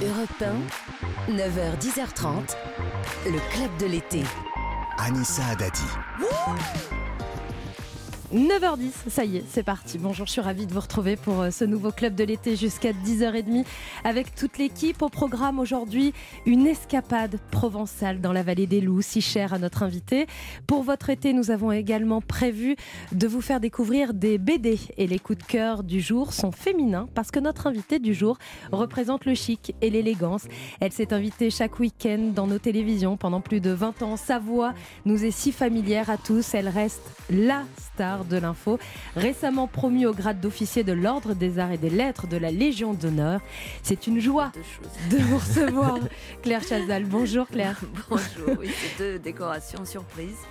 Europe 1, 9h, 10h30, le club de l'été. Anissa Adadi. 9h10, ça y est, c'est parti. Bonjour, je suis ravie de vous retrouver pour euh, ce nouveau club de l'été jusqu'à 10h30 avec toute l'équipe. Au programme aujourd'hui, une escapade provençale dans la vallée des loups, si chère à notre invité. Pour votre été, nous avons également prévu de vous faire découvrir des BD et les coups de cœur du jour sont féminins parce que notre invité du jour représente le chic et l'élégance. Elle s'est invitée chaque week-end dans nos télévisions pendant plus de 20 ans. Sa voix nous est si familière à tous. Elle reste la star de l'info, récemment promu au grade d'officier de l'Ordre des Arts et des Lettres de la Légion d'honneur. C'est une joie de vous recevoir, Claire Chazal. Bonjour Claire. Bonjour, oui, c'est deux décorations surprises.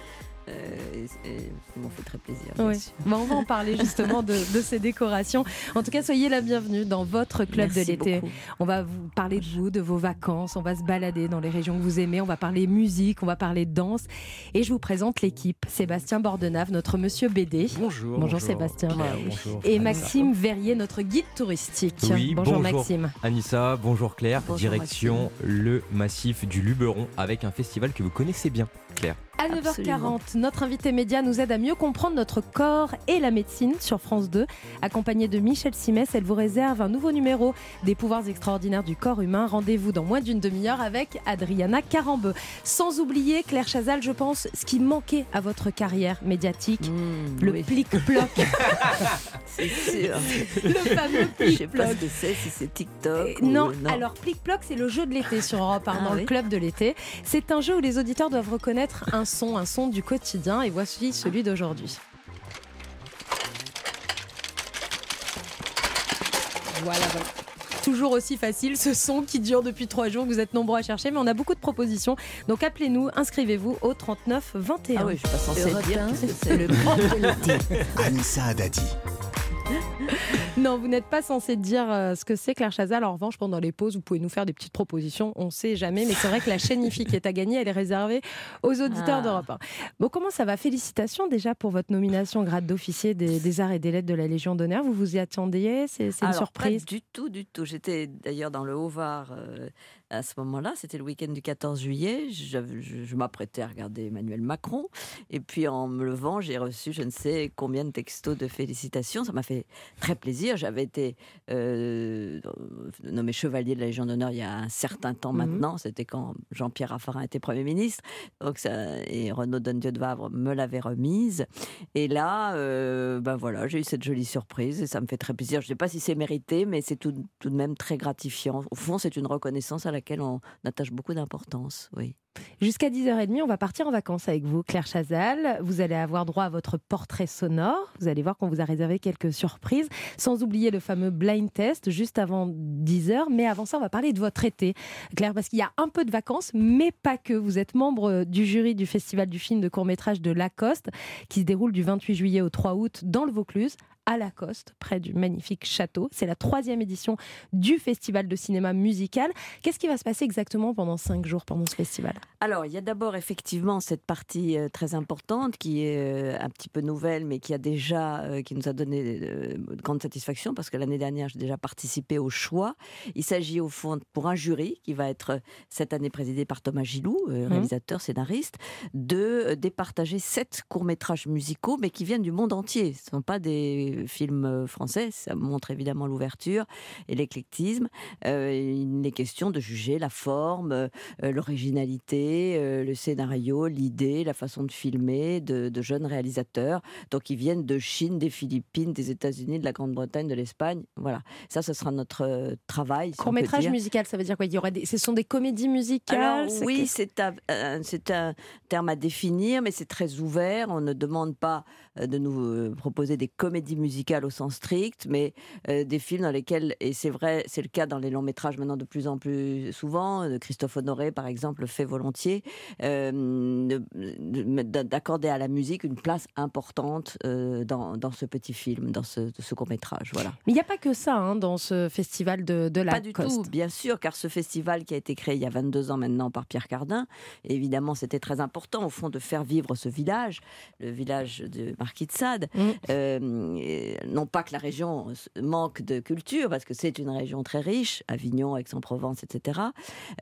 Euh, et, m'ont fait très plaisir. Oui. on va en parler justement de, ces décorations. En tout cas, soyez la bienvenue dans votre club de l'été. On va vous parler de vous, de vos vacances. On va se balader dans les régions que vous aimez. On va parler musique, on va parler danse. Et je vous présente l'équipe. Sébastien Bordenave, notre monsieur BD. Bonjour. Bonjour, Sébastien. bonjour. Et Maxime Verrier, notre guide touristique. Oui, bonjour, Maxime. Anissa, bonjour Claire. Direction le massif du Luberon avec un festival que vous connaissez bien, Claire. À 9h40, notre invité média nous aide à mieux comprendre notre corps et la médecine sur France 2. Accompagnée de Michel Simès, elle vous réserve un nouveau numéro des pouvoirs extraordinaires du corps humain. Rendez-vous dans moins d'une demi-heure avec Adriana Carambeu. Sans oublier, Claire Chazal, je pense, ce qui manquait à votre carrière médiatique, mmh, le plic-ploc. c'est sûr. Le fameux plic-ploc. Je sais pas ce que c'est, si c'est TikTok. non, alors plic-ploc, c'est le jeu de l'été sur Europe 1, ah dans le club de l'été. C'est un jeu où les auditeurs doivent reconnaître un son, un son du quotidien, et voici celui d'aujourd'hui. Voilà, Toujours aussi facile, ce son qui dure depuis trois jours, vous êtes nombreux à chercher, mais on a beaucoup de propositions. Donc appelez-nous, inscrivez-vous au 39 21. Ah oui, je suis pas censée dire c'est le. Anissa Dadi. Non, vous n'êtes pas censé dire euh, ce que c'est Claire Chazal. En revanche, pendant les pauses, vous pouvez nous faire des petites propositions. On ne sait jamais, mais c'est vrai que la chaîne IFI qui est à gagner, elle est réservée aux auditeurs ah. d'Europe 1. Bon, comment ça va? Félicitations déjà pour votre nomination au grade d'officier des, arts et des lettres de la Légion d'honneur. Vous vous y attendiez? C'est une surprise Pas du tout, du tout. J'étais d'ailleurs dans le Haut-Var euh, à ce moment-là. C'était le week-end du 14 juillet. Je, m'apprêtais à regarder Emmanuel Macron. Et puis en me levant, j'ai reçu je ne sais combien de textos de félicitations. Ça m'a fait très plaisir. J'avais été euh, nommé chevalier de la Légion d'honneur il y a un certain temps mmh maintenant. C'était quand Jean-Pierre Raffarin était Premier ministre. Donc ça, et Renaud Dondieu de Vavre me l'avait remise. Et là, euh, ben voilà, j'ai eu cette jolie surprise et ça me fait très plaisir. Je ne sais pas si c'est mérité, mais c'est tout, tout de même très gratifiant. Au fond, c'est une reconnaissance à laquelle on attache beaucoup d'importance. Oui. Jusqu'à 10h30, on va partir en vacances avec vous, Claire Chazal. Vous allez avoir droit à votre portrait sonore. Vous allez voir qu'on vous a réservé quelques surprises, sans oublier le fameux blind test juste avant 10h. Mais avant ça, on va parler de votre été, Claire, parce qu'il y a un peu de vacances, mais pas que. Vous êtes membre du jury du Festival du film de court-métrage de Lacoste, qui se déroule du 28 juillet au 3 août dans le Vaucluse à Lacoste, près du magnifique château. C'est la troisième édition du Festival de cinéma musical. Qu'est-ce qui va se passer exactement pendant cinq jours pendant ce festival? Alors, il y a d'abord effectivement cette partie euh, très importante qui est euh, un petit peu nouvelle, mais qui a déjà, euh, qui nous a donné de grande satisfaction parce que l'année dernière, j'ai déjà participé au choix. Il s'agit au fond pour un jury qui va être cette année présidé par Thomas Gilou, mmh. réalisateur, scénariste, de départager sept courts-métrages musicaux, mais qui viennent du monde entier. Ce ne sont pas des film euh, français. Ça montre évidemment l'ouverture et l'éclectisme. Euh, il est question de juger la forme, euh, l'originalité, le scénario, l'idée, la façon de filmer de, jeunes réalisateurs. Donc, ils viennent de Chine, des Philippines, des États-Unis, de la Grande-Bretagne, de l'Espagne. Voilà. Ça, ce sera notre travail. Court métrage musical, ça veut dire quoi? Il y aura Ce sont des comédies musicales Oui, c'est un, c'est un terme à définir, mais c'est très ouvert. On ne demande pas de nous proposer des comédies musicales musicales au sens strict, mais euh, des films dans lesquels, et c'est vrai, c'est le cas dans les longs métrages maintenant de plus en plus souvent, euh, Christophe Honoré par exemple le fait volontiers, euh, d'accorder à la musique une place importante dans, dans, ce petit film, dans ce, ce court métrage. Voilà. Mais il n'y a pas que ça hein, dans ce festival de, de la Pas du tout, bien sûr, car ce festival qui a été créé il y a 22 ans maintenant par Pierre Cardin, évidemment c'était très important au fond de faire vivre ce village, le village de Marquis de Sade. Mmh non pas que la région manque de culture, parce que c'est une région très riche, Avignon, Aix-en-Provence, etc.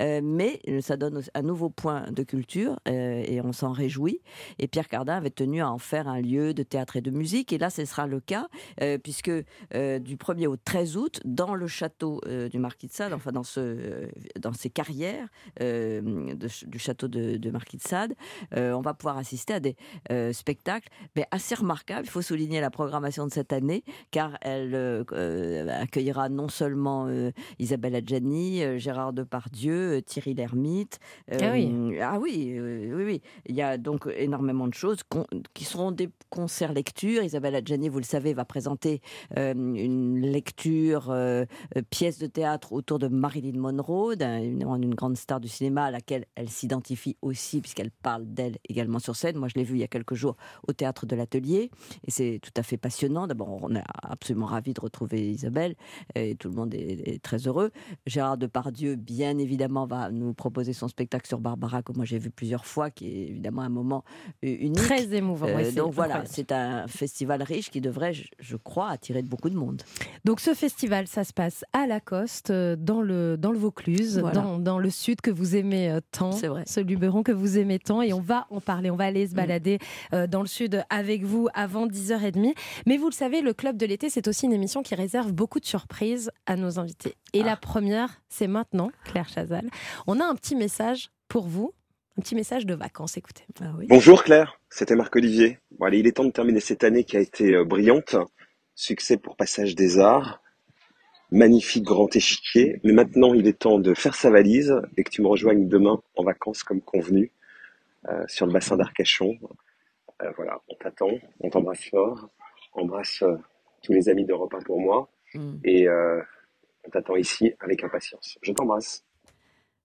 Euh, mais ça donne un nouveau point de culture euh, et on s'en réjouit. Et Pierre Cardin avait tenu à en faire un lieu de théâtre et de musique. Et là, ce sera le cas, euh, puisque du 1er au 13 août, dans le château du Marquis de Sade, enfin dans, ce, dans ces carrières du château de, de Marquis de Sade, on va pouvoir assister à des spectacles mais assez remarquables. Il faut souligner la programmation de cette année, car elle accueillera non seulement Isabelle Adjani, Gérard Depardieu, Thierry Lhermitte. ah oui, ah oui, oui, oui. Il y a donc énormément de choses qui seront des concerts lecture. Isabelle Adjani, vous le savez, va présenter une lecture pièce de théâtre autour de Marilyn Monroe, une, grande star du cinéma à laquelle elle s'identifie aussi puisqu'elle parle d'elle également sur scène. Moi, je l'ai vue il y a quelques jours au théâtre de l'Atelier et c'est tout à fait passionnant. D'abord, on est absolument ravis de retrouver Isabelle et tout le monde est, très heureux. Gérard Depardieu, bien évidemment, va nous proposer son spectacle sur Barbara, que moi j'ai vu plusieurs fois, qui est évidemment un moment euh, unique. Très émouvant. Euh, donc voilà, c'est un festival riche qui devrait, je, crois, attirer de beaucoup de monde. Donc ce festival, ça se passe à Lacoste, euh, dans le, dans le Vaucluse, dans, dans, le sud que vous aimez tant. C'est vrai. Ce Luberon que vous aimez tant. Et on va en parler, on va aller se mm. balader dans le sud avec vous avant 10h30. Mais vous le savez, le Club de l'été, c'est aussi une émission qui réserve beaucoup de surprises à nos invités. Et la ah. première, c'est maintenant, Claire Chazal. On a un petit message pour vous, un petit message de vacances, écoutez. Ah Bonjour Claire, c'était Marc-Olivier. Bon, allez, il est temps de terminer cette année qui a été euh, brillante. Succès pour Passage des Arts, magnifique grand échiquier. Mais maintenant, il est temps de faire sa valise et que tu me rejoignes demain en vacances comme convenu euh, sur le bassin d'Arcachon. Euh, voilà, on t'attend, on t'embrasse fort, embrasse tous les amis d'Europe 1 pour moi. Mm. Et on t'attend ici avec impatience. Je t'embrasse.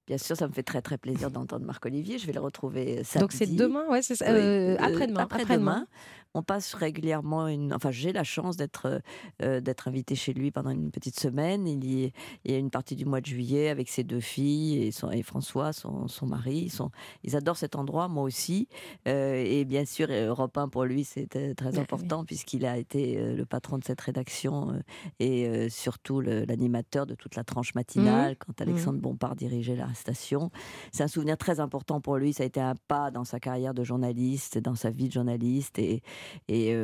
Bien sûr, ça me fait très très plaisir d'entendre Marc-Olivier. Je vais le retrouver samedi. Donc c'est demain, ouais, c'est ça. Euh, après-demain. Après-demain. On passe régulièrement une. Enfin, j'ai la chance d'être euh, d'être invité chez lui pendant une petite semaine. Il y, a une partie du mois de juillet avec ses deux filles et, son, et François, son, son mari. Ils, sont, ils adorent cet endroit, moi aussi. Euh, et bien sûr, Europe 1 pour lui, c'est très important puisqu'il a été euh, le patron de cette rédaction et surtout l'animateur de toute la tranche matinale mmh. quand Alexandre mmh. Bompard dirigeait la station. C'est un souvenir très important pour lui. Ça a été un pas dans sa carrière de journaliste, dans sa vie de journaliste et et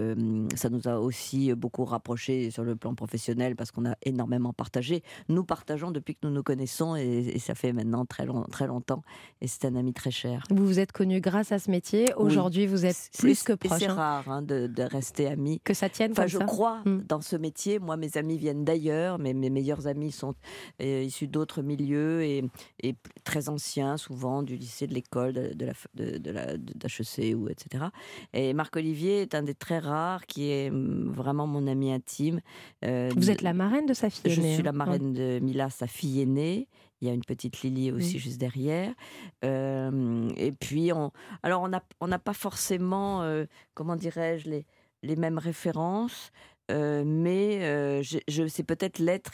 ça nous a aussi beaucoup rapprochés sur le plan professionnel parce qu'on a énormément partagé. Nous partageons depuis que nous nous connaissons et, ça fait maintenant très, très longtemps. Et c'est un ami très cher. Vous vous êtes connu grâce à ce métier. Aujourd'hui, vous êtes plus que proche. C'est hein. rare hein, de, rester amis. Que ça tienne enfin, je crois mmh. dans ce métier. Moi, mes amis viennent d'ailleurs, mais mes meilleurs amis sont euh, issus d'autres milieux et, et, très anciens, souvent du lycée, de l'école, de, de, la, de, de la d'HEC ou etc. Et Marc Olivier est un des très rares qui est mm, vraiment mon ami intime. Euh, Vous êtes la marraine de sa fille aînée. Je suis la hein. marraine de Mila, sa fille aînée. Il y a une petite Lily aussi juste derrière. Euh, et puis, on, alors on n'a on pas forcément, euh, comment dirais-je, les, les mêmes références. Euh, mais euh, je, c'est peut-être l'être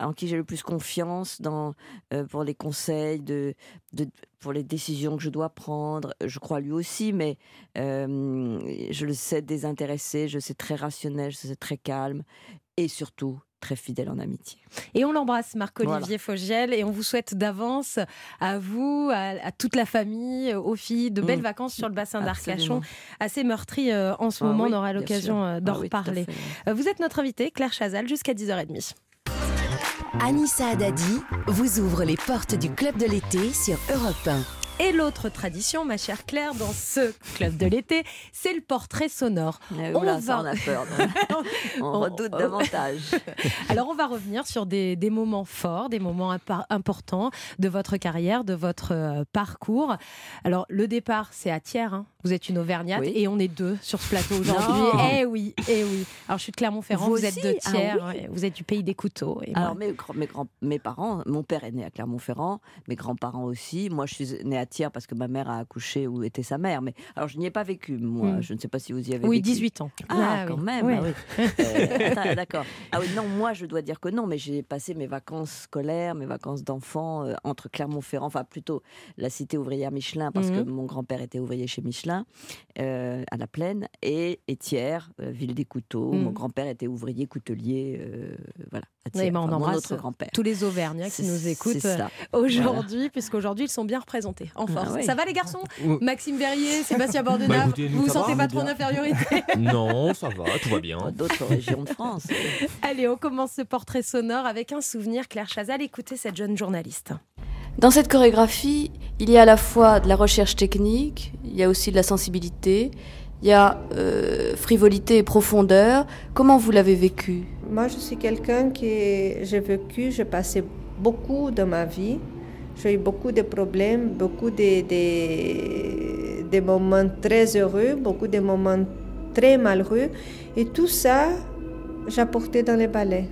en qui j'ai le plus confiance euh, pour les conseils, pour les décisions que je dois prendre. Je crois lui aussi, mais je le sais désintéressé, je sais très rationnel, je sais très calme et surtout très fidèle en amitié. Et on l'embrasse, Marc-Olivier Fogiel, et on vous souhaite d'avance à vous, à, toute la famille, aux filles, de belles mm. vacances sur le bassin d'Arcachon, assez meurtri euh, en ce ah moment, on aura l'occasion euh, d'en ah reparler. Euh, vous êtes notre invitée, Claire Chazal, jusqu'à 10h30. Anissa Adadi vous ouvre les portes du club de l'été sur Europe 1. Et l'autre tradition, ma chère Claire, dans ce club de l'été, c'est le portrait sonore. on, va... on a peur. on, redoute davantage. Alors, on va revenir sur des, moments forts, des moments importants de votre carrière, de votre euh, parcours. Alors, le départ, c'est à Thiers. Hein. Vous êtes une Auvergnate et on est deux sur ce plateau aujourd'hui. Eh oui, eh oui. Alors, je suis de Clermont-Ferrand, vous, êtes de ah Thiers, vous êtes du pays des couteaux. Alors, mes, mes, grands, mes parents, mon père est né à Clermont-Ferrand, mes grands-parents aussi. Moi, je suis née à tiers parce que ma mère a accouché où était sa mère. Mais alors, je n'y ai pas vécu, moi. Mm. Je ne sais pas si vous y avez Oui, vécu. 18 ans. Ah, Ah, quand oui. même. Oui. ah oui. Euh, attends, D'accord. Ah oui, non, moi, je dois dire que non, mais j'ai passé mes vacances scolaires, mes vacances d'enfant euh, entre Clermont-Ferrand, enfin plutôt la cité ouvrière Michelin, parce que Mhm. mon grand-père était ouvrier chez Michelin, euh, à la Plaine, et Étière, euh, ville des couteaux. Mhm. Mon grand-père était ouvrier coutelier, euh, voilà, à Oui, Thiers. ben, on Enfin, mon embrasse autre grand-père. Tous les Auvergnats qui nous écoutent aujourd'hui, puisqu'aujourd'hui, ils sont bien représentés en force. Ah oui. Ça va les garçons Ouais. Maxime Verrier, Sébastien Bordenave, Bah, vous vous va, sentez on pas trop en bien. infériorité? Non, ça va, tout va bien. D'autres régions de France. Allez, on commence ce portrait sonore avec un souvenir. Claire Chazal, écoutez cette jeune journaliste. Dans cette chorégraphie, il y a à la fois de la recherche technique, il y a aussi de la sensibilité, il y a euh, frivolité et profondeur. Comment vous l'avez vécu? Moi, je suis quelqu'un qui, j'ai vécu, j'ai passé beaucoup de ma vie. J'ai eu beaucoup de problèmes, beaucoup de, de, de moments très heureux, beaucoup de moments très malheureux. Et tout ça, j'apportais dans les ballets.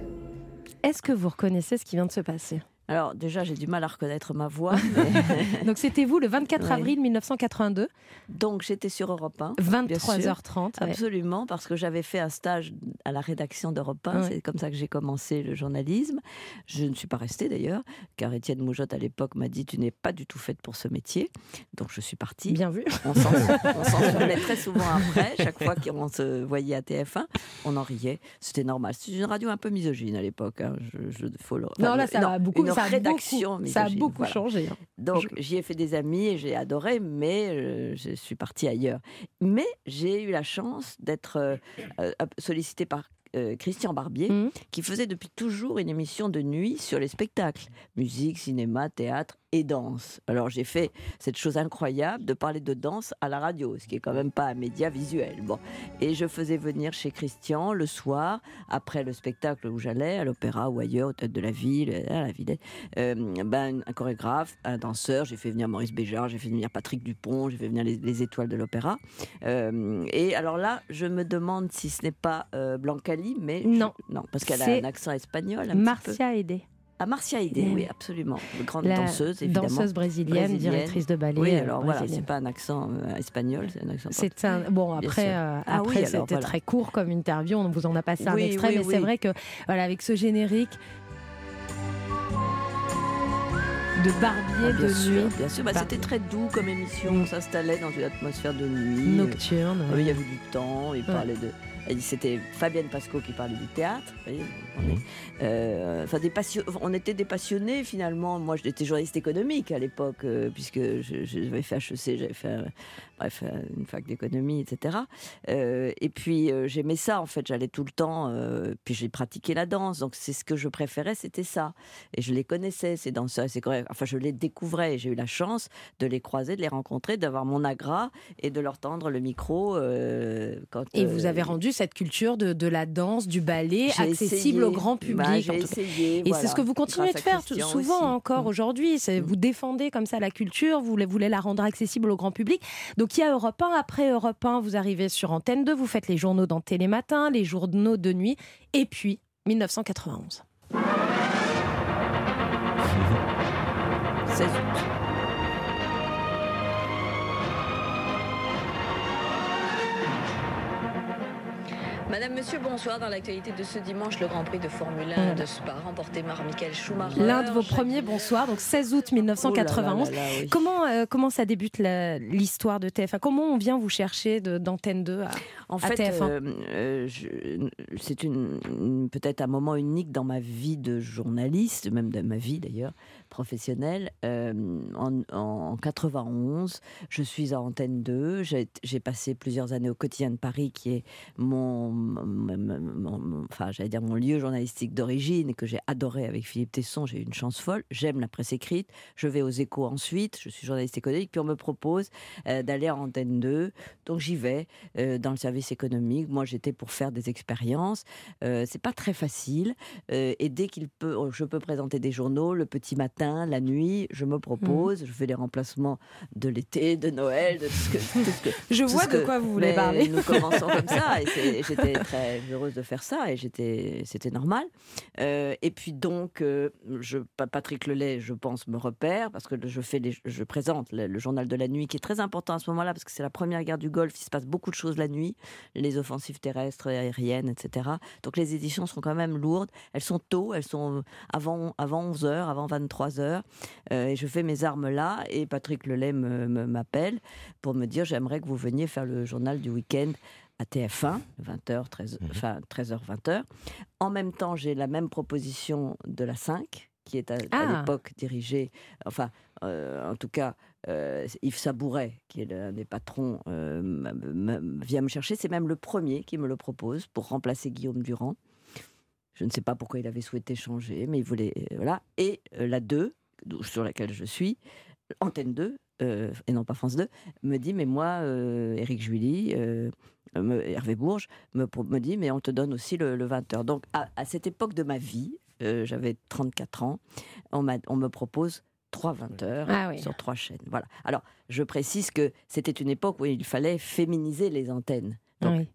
Est-ce que vous reconnaissez ce qui vient de se passer? Alors, déjà, j'ai du mal à reconnaître ma voix. mais- Donc c'était vous le 24 Ouais. avril 1982, Donc, j'étais sur Europe 1. 23h30. ouais. Absolument, parce que j'avais fait un stage à la rédaction d'Europe 1. Ouais. C'est comme ça que j'ai commencé le journalisme. Je ne suis pas restée d'ailleurs, car Étienne Moujotte à l'époque m'a dit Tu n'es pas du tout faite pour ce métier. Donc je suis partie. Bien vu. On s'en souvenait très souvent après, chaque fois qu'on se voyait à TF1, on en riait. C'était normal. C'était une radio un peu misogyne à l'époque. hein. Je, je- faut le- Non, là, ça a beaucoup, une ça rédaction beaucoup, ça a beaucoup voilà. changé. hein. Donc Je- j'y ai fait des amis et j'ai adoré, mais euh, je suis partie ailleurs. Mais j'ai eu la chance d'être euh, euh, sollicitée par euh, Christian Barbier, Mhm. qui faisait depuis toujours une émission de nuit sur les spectacles, musique, cinéma, théâtre et danse. Alors j'ai fait cette chose incroyable de parler de danse à la radio, ce qui est quand même pas un média visuel. Bon, et je faisais venir chez Christian le soir après le spectacle où j'allais à l'opéra ou ailleurs, au théâtre de la ville, à la Villette, euh, ben, un chorégraphe, un danseur. J'ai fait venir Maurice Béjart, j'ai fait venir Patrick Dupont, j'ai fait venir les, les étoiles de l'opéra. Euh, et alors là, je me demande si ce n'est pas euh, Blancali, mais je- Non. non, parce qu'elle a un accent espagnol. Un. Marcia Aidé, Ah, Marcia Aidé, Oui. absolument, grande la danseuse évidemment. danseuse brésilienne, Brésilienne. directrice de ballet. Oui, euh, alors voilà, brésilienne. c'est pas un accent euh, espagnol, c'est un accent. C'est un bon après euh, Ah après c'était voilà. très court comme interview on vous en a passé un Oui, extrait mais c'est vrai que voilà avec ce générique de Barbier Ah, bien de sûr, nuit bien sûr. Bah, Bah. c'était très doux comme émission. On s'installait dans une atmosphère de nuit. nocturne. Euh, Il y avait du temps. Il parlait de. C'était Fabienne Pasco qui parlait du théâtre. vous voyez, on, est, euh, enfin, des passion- on était des passionnés finalement. Moi, j'étais journaliste économique à l'époque, euh, puisque j'avais fait HEC, j'avais fait bref, euh, une fac d'économie, etc. Euh, et puis euh, j'aimais ça en fait. J'allais tout le temps. euh, puis j'ai pratiqué la danse, donc c'est ce que je préférais, c'était ça. Et je les connaissais ces danseurs, et ces chorégraphes. Enfin, je les découvrais. J'ai eu la chance de les croiser, de les rencontrer, d'avoir mon agra et de leur tendre le micro quand. Et vous avez rendu cette culture de, de la danse, du ballet accessible essayé. au grand public. Bah, en j'ai essayé. Et c'est ce que vous continuez de faire Christian souvent aussi. encore Mm. aujourd'hui. C'est Mm. vous défendez comme ça la culture, vous voulez, voulez la rendre accessible au grand public. Donc il y a Europe 1, après Europe 1, vous arrivez sur Antenne 2, vous faites les journaux dans Télématin, les journaux de nuit, et puis 1991. 16 août. Madame, Monsieur, bonsoir. Dans l'actualité de ce dimanche, le Grand Prix de Formule 1 de Spa, remporté par Michael Schumacher. L'un de vos premiers bonsoirs, donc 16 août 1991. Oh là là là là, oui. Comment, euh, comment ça débute l'histoire de TF1 Comment on vient vous chercher de- d'Antenne 2 à... En à fait, TF1. euh, euh, c'est une, une- peut-être un moment unique dans ma vie de journaliste, même de ma vie d'ailleurs professionnelle. Euh, en, en 91, je suis à Antenne 2. J'ai passé plusieurs années au quotidien de Paris, qui est mon, enfin, j'allais dire mon lieu journalistique d'origine que j'ai adoré avec Philippe Tesson. J'ai eu une chance folle. J'aime la presse écrite. Je vais aux Échos ensuite. Je suis journaliste économique. Puis on me propose euh, d'aller à Antenne 2. Donc j'y vais euh, dans le service économique. Moi, j'étais pour faire des expériences. C'est pas très facile. Et dès qu'il peut, je peux présenter des journaux le petit matin, la nuit, je me propose. Je fais les remplacements de l'été, de Noël, de tout ce que. tout ce que- Je tout vois ce de que- quoi vous voulez parler. Nous commençons comme ça. Et j'étais très heureuse de faire ça. Et c'était normal. Euh, et puis donc, euh, je, Pa- Patrick Lelay, je pense, me repère parce que je fais, les- je présente le, le journal de la nuit qui est très important à ce moment-là parce que c'est la première guerre du Golfe. Il se passe beaucoup de choses la nuit, les offensives terrestres, aériennes, etc. Donc les éditions sont quand même lourdes. Elles sont tôt, elles sont avant avant 11 h avant 23 h et je fais mes armes là. Et Patrick Lelay m'appelle pour me dire j'aimerais que vous veniez faire le journal du week-end à TF1, 20h, 13, enfin 13h, 20h. En même temps, j'ai la même proposition de la 5, qui est à, à Ah. l'époque dirigée, enfin, euh, en tout cas, euh, Yves Sabouret, qui est l'un des patrons, euh, vient me chercher. C'est même le premier qui me le propose pour remplacer Guillaume Durand. Je ne sais pas pourquoi il avait souhaité changer, mais il voulait. euh, voilà. Et euh, la 2, d'où- sur laquelle je suis, Antenne 2, euh, et non pas France 2, me dit Mais moi, euh, Éric Julie, euh, me- Hervé Bourges, me, me dit Mais on te donne aussi le, le 20h. Donc, à, à cette époque de ma vie, euh, j'avais 34 ans, on, me propose trois 20 heures Ah oui. sur trois chaînes. Voilà. Alors, je précise que c'était une époque où il fallait féminiser les antennes. Donc, Oui.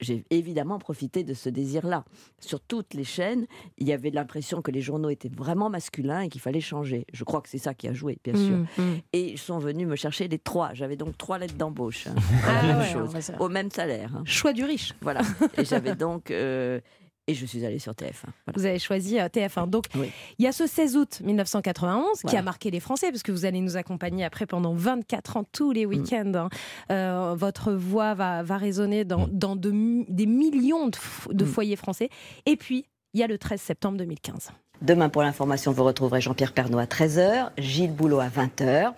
j'ai évidemment profité de ce désir-là. Sur toutes les chaînes, il y avait l'impression que les journaux étaient vraiment masculins et qu'il fallait changer. Je crois que c'est ça qui a joué, bien sûr. Mm, mm. Et ils sont venus me chercher les trois. J'avais donc trois lettres d'embauche. hein. Ah La même ouais, chose. Au même salaire. hein. Choix du riche. Voilà. Et j'avais donc. euh, et je suis allée sur TF1. Voilà. Vous avez choisi euh, TF1. Donc, Oui. il y a ce 16 août 1991 qui a marqué les Français, parce que vous allez nous accompagner après pendant 24 ans, tous Mm. les week-ends. hein. Euh, votre voix va, va résonner dans, dans de mi- des millions de Mm. foyers français. Et puis, il y a le 13 septembre 2015. Demain, pour l'information, vous retrouverez Jean-Pierre Pernaud à 13h, Gilles Boulot à 20h.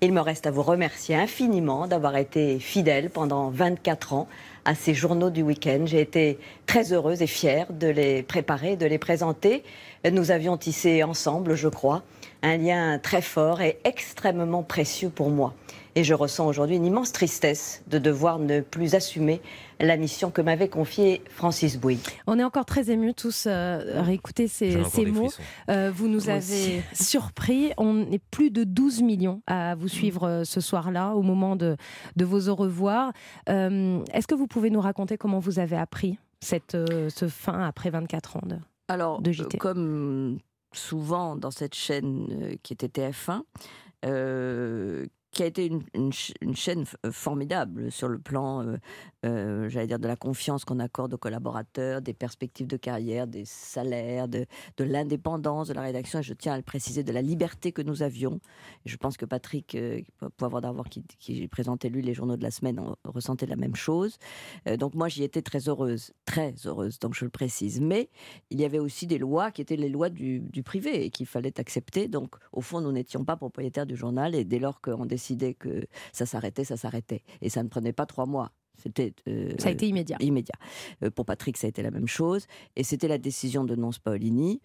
Il me reste à vous remercier infiniment d'avoir été fidèle pendant 24 ans à ces journaux du week-end. J'ai été très heureuse et fière de les préparer, de les présenter. Nous avions tissé ensemble, je crois, un lien très fort et extrêmement précieux pour moi. Et je ressens aujourd'hui une immense tristesse de devoir ne plus assumer la mission que m'avait confiée Francis Bouy. On est encore très émus tous euh, à réécouter ces, mots. Euh, vous nous Moi aussi. avez surpris. On est plus de 12 millions à vous suivre euh, ce soir-là, au moment de, de vos au revoir. Euh, Est-ce que vous pouvez nous raconter comment vous avez appris cette, euh, ce fin après 24 ans de... Alors, de euh, JT. comme souvent dans cette chaîne euh, qui était TF1, euh, qui a été une, une ch- une chaîne euh, formidable sur le plan, euh, euh, j'allais dire, de la confiance qu'on accorde aux collaborateurs, des perspectives de carrière, des salaires, de, l'indépendance de la rédaction. Et je tiens à le préciser, de la liberté que nous avions. Je pense que Patrick euh, Poivre d'Arvor, qui, présentait lui les journaux de la semaine, en- ressentait la même chose. Donc moi, j'y étais très heureuse, très heureuse, donc je le précise. Mais il y avait aussi des lois qui étaient les lois du, du privé et qu'il fallait accepter. Donc, au fond, nous n'étions pas propriétaires du journal et dès lors qu'on décidait que ça s'arrêtait, ça s'arrêtait. Et ça ne prenait pas trois mois. C'était euh, Ça a été immédiat. immédiat. Euh, pour Patrick, ça a été la même chose. Et c'était la décision de Nonce Paolini.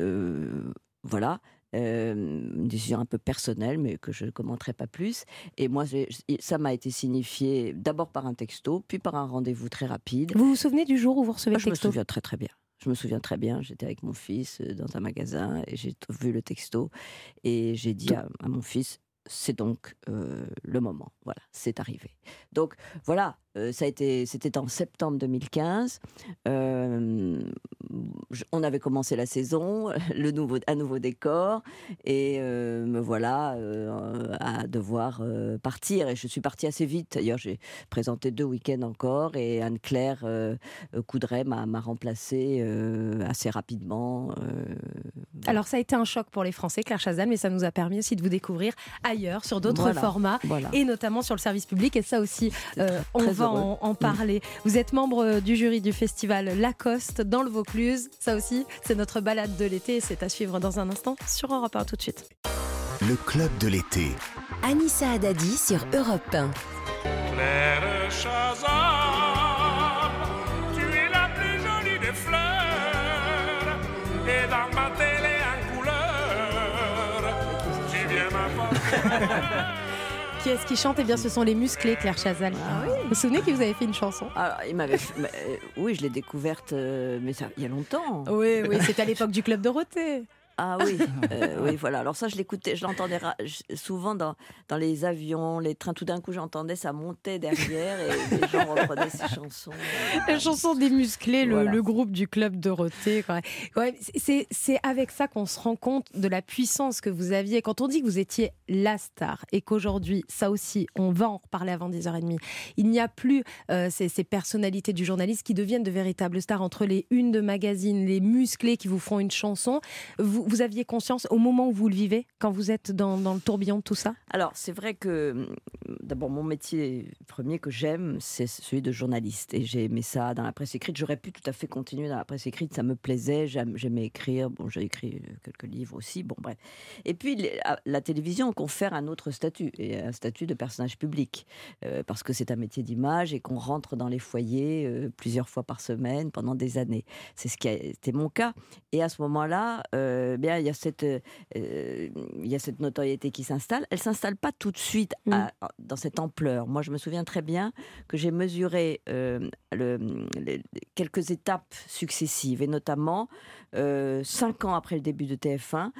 Euh, voilà. Une décision un peu personnelle, mais que je ne commenterai pas plus. Et moi, ça m'a été signifié d'abord par un texto, puis par un rendez-vous très rapide. Vous vous souvenez du jour où vous recevez Ah, le je me texto? souviens très très bien. Je me souviens très bien. J'étais avec mon fils dans un magasin et j'ai vu le texto et j'ai dit à, à mon fils c'est donc euh, le moment. Voilà, c'est arrivé. Donc voilà, euh, ça a été, c'était en septembre 2015. Euh, je- on avait commencé la saison, le nouveau, un nouveau décor, et euh, me voilà à devoir partir. Et je suis partie assez vite. D'ailleurs, j'ai présenté deux week-ends encore, et Anne-Claire Coudray m'a m'a remplacée assez rapidement. Alors ça a été un choc pour les Français, Claire Chazal, mais ça nous a permis aussi de vous découvrir ailleurs, sur d'autres Voilà. formats. voilà. Et notamment sur le service public, et ça aussi, on très va en, en parler. Vous êtes membre du jury du festival Lacoste dans le Vaucluse. Ça aussi, c'est notre balade de l'été, et c'est à suivre dans un instant sur Europe 1 tout de suite. Le club de l'été. Anissa Haddadi sur Europe 1. Claire Chazal, tu es la plus jolie des fleurs, et dans ma télé en couleur, tu viens m'apporter. qui est-ce qui chante Eh bien, ce sont les musclés, Claire Chazal. Ah Vous vous souvenez qu'ils vous avez fait une chanson? Alors, il m'avait. euh, oui, je l'ai découverte, euh, mais ça, il y a longtemps. Oui, oui, c'était à l'époque du Club Dorothée. Ah oui, euh, oui, voilà. Alors ça, je l'écoutais, je l'entendais souvent dans, dans les avions, les trains. Tout d'un coup, j'entendais ça montait derrière et les gens reprenaient ces chansons. La chanson des musclés, le, groupe du club Dorothée. Ouais, c'est- c'est avec ça qu'on se rend compte de la puissance que vous aviez. Quand on dit que vous étiez la star et qu'aujourd'hui, ça aussi, on va en reparler avant 10h30, il n'y a plus euh, ces, ces personnalités du journaliste qui deviennent de véritables stars entre les unes de magazines, les musclés qui vous font une chanson. Vous, vous aviez conscience au moment où vous le vivez, quand vous êtes dans, le tourbillon de tout ça? Alors, c'est vrai que, hum, d'abord, mon métier premier que j'aime, c'est celui de journaliste. Et j'ai aimé ça dans la presse écrite. J'aurais pu tout à fait continuer dans la presse écrite, ça me plaisait, j'aimais écrire. Bon, j'ai écrit euh, quelques livres aussi, bon, bref. Et puis, à- la télévision confère un autre statut, et un statut de personnage public, euh, parce que c'est un métier d'image et qu'on rentre dans les foyers euh, plusieurs fois par semaine pendant des années. C'est ce qui a été mon cas. Et à ce moment-là, euh, bien, il y a cette, euh, il y a cette notoriété qui s'installe. Elle s'installe pas tout de suite à- dans cette ampleur. Moi, je me souviens très bien que j'ai mesuré euh, le- les- quelques étapes successives, et notamment euh, cinq ans après le début de TF1.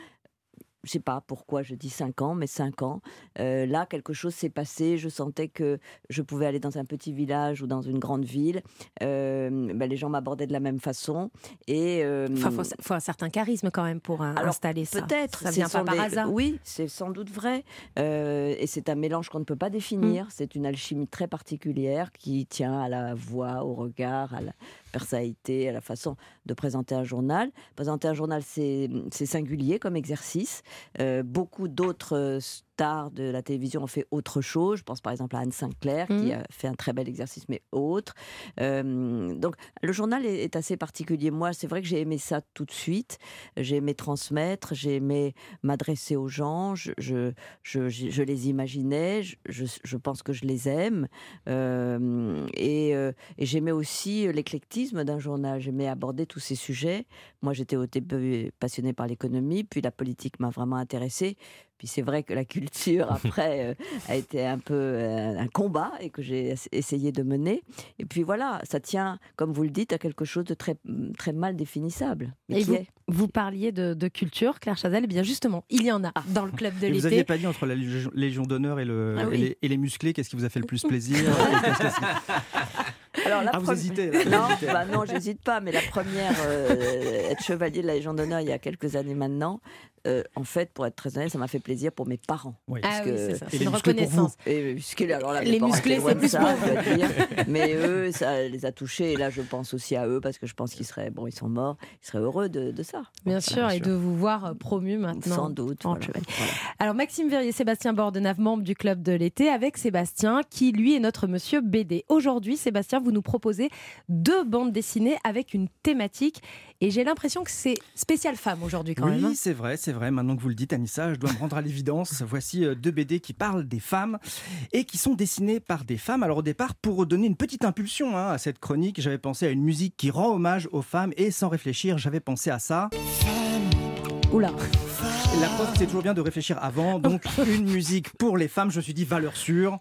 Je sais pas pourquoi je dis cinq ans, mais cinq ans. Euh, là, quelque chose s'est passé. Je sentais que je pouvais aller dans un petit village ou dans une grande ville. Euh, ben, les gens m'abordaient de la même façon. Et euh, Enfin, faut, faut un certain charisme quand même pour alors, installer ça. Peut-être. Ça vient pas par des- hasard. Oui, c'est sans doute vrai. Et c'est un mélange qu'on ne peut pas définir. C'est une alchimie très particulière qui tient à la voix, au regard, à la personnalité, à la façon de présenter un journal. Présenter un journal, c'est singulier comme exercice. Euh, beaucoup d'autres stars de la télévision ont fait autre chose. Je pense par exemple à Anne Sinclair, qui Mhm. a fait un très bel exercice, mais autre. Euh, donc, le journal est, est assez particulier. Moi, c'est vrai que j'ai aimé ça tout de suite. J'ai aimé transmettre, j'ai aimé m'adresser aux gens. Je, je, je, je les imaginais. Je pense que je les aime. Euh, et euh, et j'aimais aussi l'éclectisme d'un journal. J'aimais aborder tous ces sujets. Moi, j'étais au début passionnée par l'économie, puis la politique m'a vraiment intéressée. Puis c'est vrai que la culture, après, euh, a été un peu euh, un combat et que j'ai ess- essayé de mener. Et puis voilà, ça tient, comme vous le dites, à quelque chose de très, très mal définissable. Et vous, est. vous parliez de, de culture, Claire Chazal. Eh bien justement, il y en a Ah. dans le club de Et vous aviez l'été. pas dit entre la Légion- d'honneur et, le, Ah et, les, et les musclés, qu'est-ce qui vous a fait le plus plaisir Alors, la Ah, vous premi- hésitez, là, vous Non, bah non, j'hésite pas. Mais la première, euh, être chevalier de la Légion d'honneur il y a quelques années maintenant, euh, en fait, pour être très honnête, ça m'a fait plaisir pour mes parents. Oui. Ah Parce oui, que- c'est ça, une reconnaissance. Et musclés, alors là, Les musclés, c'est plus ça, pour dire. Mais eux, ça les a touchés. Et là, je pense aussi à eux parce que je pense qu'ils seraient, bon, ils sont morts, ils seraient heureux de, de ça. Bien sûr, et de vous voir euh, promu maintenant. Sans doute. voilà. Voilà. Alors Maxime Verrier, Sébastien Bordenave, membre du club de l'été, avec Sébastien, qui lui est notre monsieur BD. Aujourd'hui, Sébastien, vous nous proposez deux bandes dessinées avec une thématique, et j'ai l'impression que c'est spécial femme aujourd'hui quand oui, même. hein. c'est vrai, c'est vrai. Maintenant que vous le dites, Anissa, je dois me rendre à l'évidence. Voici euh, deux BD qui parlent des femmes et qui sont dessinées par des femmes. Alors au départ, pour donner une petite impulsion hein, à cette chronique, j'avais pensé à une musique qui rend hommage aux femmes et sans réfléchir, j'avais pensé à ça. Oula. La preuve, c'est toujours bien de réfléchir avant. Donc une musique pour les femmes, je me suis dit valeur sûre.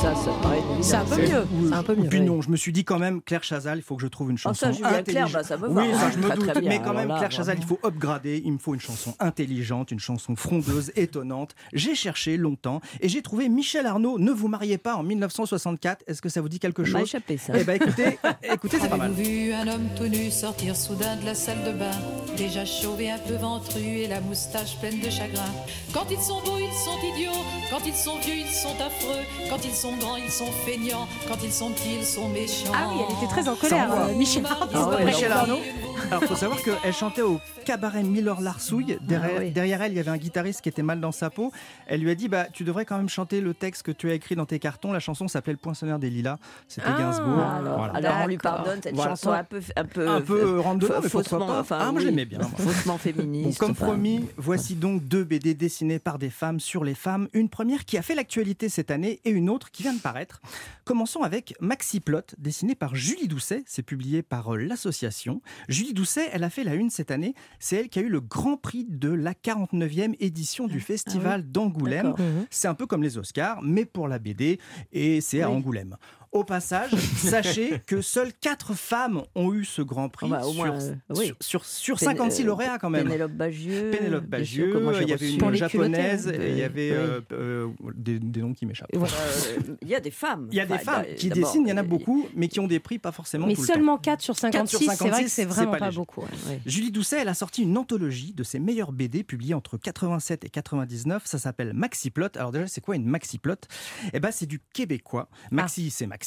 Ça, ça paraît. C'est un peu mieux. C'est un peu mieux. Puis oui. non, je me suis dit quand même, Claire Chazal, il faut que je trouve une Oh, chanson ça, Julien intelligente. bah, ça me va. Oui, ça je me Très, très doute. bien. Mais quand même, là, Claire Chazal, il faut upgrader. Il me faut une chanson intelligente, une chanson frondeuse, étonnante. J'ai cherché longtemps et j'ai trouvé Michel Arnaud. Ne vous mariez pas en 1964. Est-ce que ça vous dit quelque Ça m'a chose échappé, ça. Eh ben écoutez, écoutez, c'est pas mal. Vu un homme tout nu sortir soudain de la salle de bain Déjà chauvé, un peu ventru et la moustache pleine de chagrin. Quand ils sont beaux, ils sont idiots. Quand ils sont vieux, ils sont affreux. Quand ils sont grands, ils sont feignants. Quand ils sont petits, ils sont méchants. Ah oui, elle était très en colère, euh, Michel Arnaud. Ah ouais, Michel alors, Arnaud. Alors, faut savoir qu'elle chantait au cabaret Miller Larsouille. Derrière, Ah oui. derrière elle, il y avait un guitariste qui était mal dans sa peau. Elle lui a dit bah, Tu devrais quand même chanter le texte que tu as écrit dans tes cartons. La chanson s'appelait Le Poinçonneur des Lilas. C'était Ah, Gainsbourg. Alors, Voilà. alors on lui pardonne cette Voilà. chanson un peu, un peu, Un peu euh, fa- mais faussement, pas. enfin, Ah, moi, oui, j'aimais bien, moi. Faussement Bon, féministe. comme enfin. promis, voici donc deux BD dessinées par des femmes sur les femmes. Une première qui a fait l'actualité cette année et une autre qui vient de paraître. Commençons avec Maxi Plot, dessiné par Julie Doucet. C'est publié par euh, l'association. Julie Doucet, elle a fait la une cette année. C'est elle qui a eu le grand prix de la 49e édition du festival d'Angoulême. D'accord. Mhm. C'est un peu comme les Oscars, mais pour la BD, et c'est à Oui. Angoulême. Au passage, sachez que seules 4 femmes ont eu ce grand prix Ah bah, au sur, moins, euh, oui. sur, sur, sur Pén- 56 euh, lauréats quand même. Pénélope Bagieux. Pénélope Bagieux, il y avait une japonaise, et il y avait Oui. euh, euh, des, des noms qui m'échappent. Euh, Il y a des femmes. Il y a des Enfin, femmes qui dessinent, il y en a beaucoup, mais qui ont des prix pas forcément Mais tout le seulement 4 sur 4 sur 56, c'est vrai que 56, c'est vraiment pas beaucoup. ouais. ouais. Julie Doucet, elle a sorti une anthologie de ses meilleures BD publiées entre 87 et 99. Ça s'appelle Maxiplot. Alors déjà, c'est quoi une Maxiplot Eh ben, c'est du québécois. Maxi, c'est Maxi.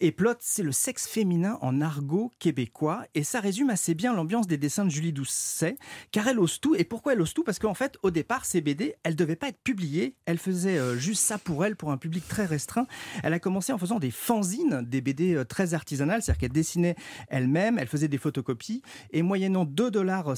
Et plot, c'est le sexe féminin en argot québécois. Et ça résume assez bien l'ambiance des dessins de Julie Doucet, car elle ose tout. Et pourquoi elle ose tout? Parce qu'en fait, au départ, ces BD, elles devaient pas être publiées. Elle faisait euh, juste ça pour elle, pour un public très restreint. Elle a commencé en faisant des fanzines, des BD euh, très artisanales, c'est-à-dire qu'elle dessinait elle-même, elle faisait des photocopies, et moyennant 2,50 dollars,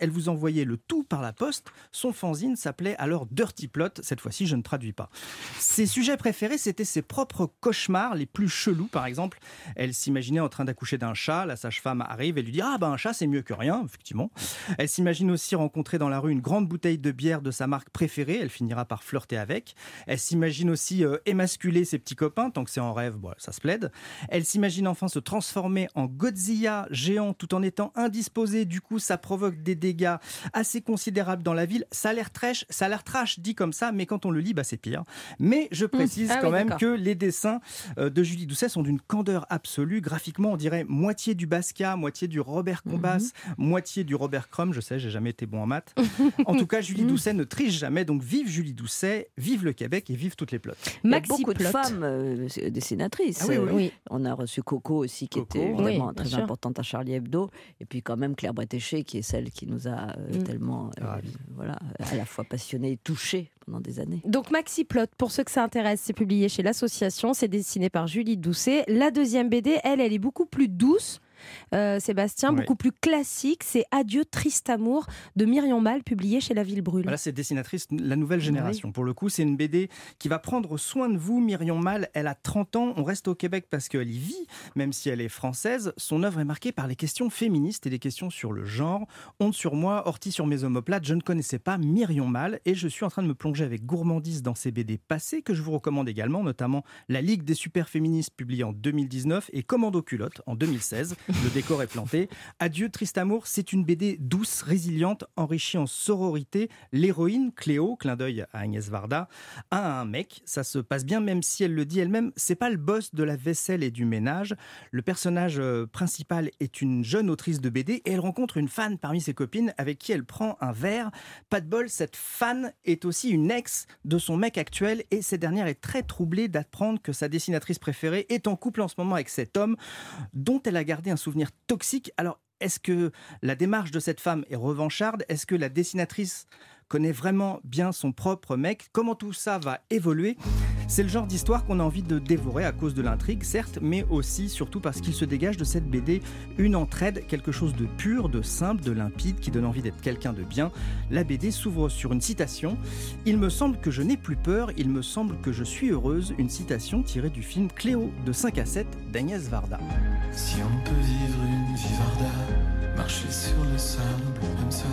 elle vous envoyait le tout par la poste. Son fanzine s'appelait alors Dirty Plot, cette fois-ci je ne traduis pas. Ses sujets préférés, c'était ses propres cauchemars les plus chelous, par exemple. Elle s'imaginait en train d'accoucher d'un chat, la sage-femme arrive et lui dit « Ah ben un chat c'est mieux que rien », effectivement. Elle s'imagine aussi rencontrer dans la rue une grande bouteille de bière de sa marque préférée, elle finira par flirter avec. Elle s'imagine aussi euh, émasculer ses petits copains, tant que c'est en rêve, bon, ça se plaide. Elle s'imagine enfin se transformer en Godzilla géant tout en étant indisposée. Du coup, ça provoque des dégâts assez considérables dans la ville. Ça a l'air trash, ça a l'air trash dit comme ça, mais quand on le lit, bah, c'est pire. Mais je précise Ah quand oui, même que les dessins euh, de Julie Doucet sont d'une candeur absolue. Graphiquement, on dirait moitié du Basquiat, moitié du Robert Combas, moitié du Robert Crumb. Je sais, j'ai jamais été bon en maths. en tout cas, Julie Doucet ne triche jamais. Donc, vive Julie Doucet, vive le Québec et vive toutes les plottes. Il y a Maxi beaucoup de femmes euh, dessinatrices. Ah oui, oui, Euh, oui. On a reçu Coco aussi, qui Coco, était bien très sûr. importante à Charlie Hebdo. Et puis quand même Claire Bretéché, qui est celle qui nous a euh, Mm. tellement, euh, Ravi. voilà, à la fois passionnés et touchés pendant des années. Donc Maxi Plot, pour ceux que ça intéresse, c'est publié chez l'association, c'est dessiné par Julie Doucet. La deuxième BD, elle, elle est beaucoup plus douce. Euh, Sébastien, Oui. beaucoup plus classique, c'est Adieu triste amour de Myriam Mal, publié chez La Ville Brûle. Voilà, c'est dessinatrice la nouvelle génération. Pour le coup, c'est une BD qui va prendre soin de vous. Myriam Mal, elle a 30 ans. On reste au Québec parce qu'elle y vit, même si elle est française. Son œuvre est marquée par les questions féministes et les questions sur le genre. Honte sur moi, ortie sur mes omoplates. Je ne connaissais pas Myriam Mal et je suis en train de me plonger avec gourmandise dans ses BD passées que je vous recommande également, notamment La Ligue des super féministes publiée en 2019 et Commando culotte en 2016. Le décor est planté. Adieu triste amour, c'est une BD douce, résiliente, enrichie en sororité. L'héroïne, Cléo, clin d'œil à Agnès Varda, a un mec. Ça se passe bien, même si elle le dit elle-même. C'est pas le boss de la vaisselle et du ménage. Le personnage euh, principal est une jeune autrice de BD et elle rencontre une fan parmi ses copines avec qui elle prend un verre. Pas de bol, cette fan est aussi une ex de son mec actuel et cette dernière est très troublée d'apprendre que sa dessinatrice préférée est en couple en ce moment avec cet homme dont elle a gardé un souvenir toxique. Alors, est-ce que la démarche de cette femme est revancharde? Est-ce que la dessinatrice connaît vraiment bien son propre mec Comment tout ça va évoluer? C'est le genre d'histoire qu'on a envie de dévorer à cause de l'intrigue, certes, mais aussi, surtout parce qu'il se dégage de cette BD une entraide, quelque chose de pur, de simple, de limpide, qui donne envie d'être quelqu'un de bien. La BD s'ouvre sur une citation Il me semble que je n'ai plus peur, il me semble que je suis heureuse. Une citation tirée du film Cléo de 5 à 7 d'Agnès Varda. Si on peut vivre une vie Varda, marcher sur le sable comme ça,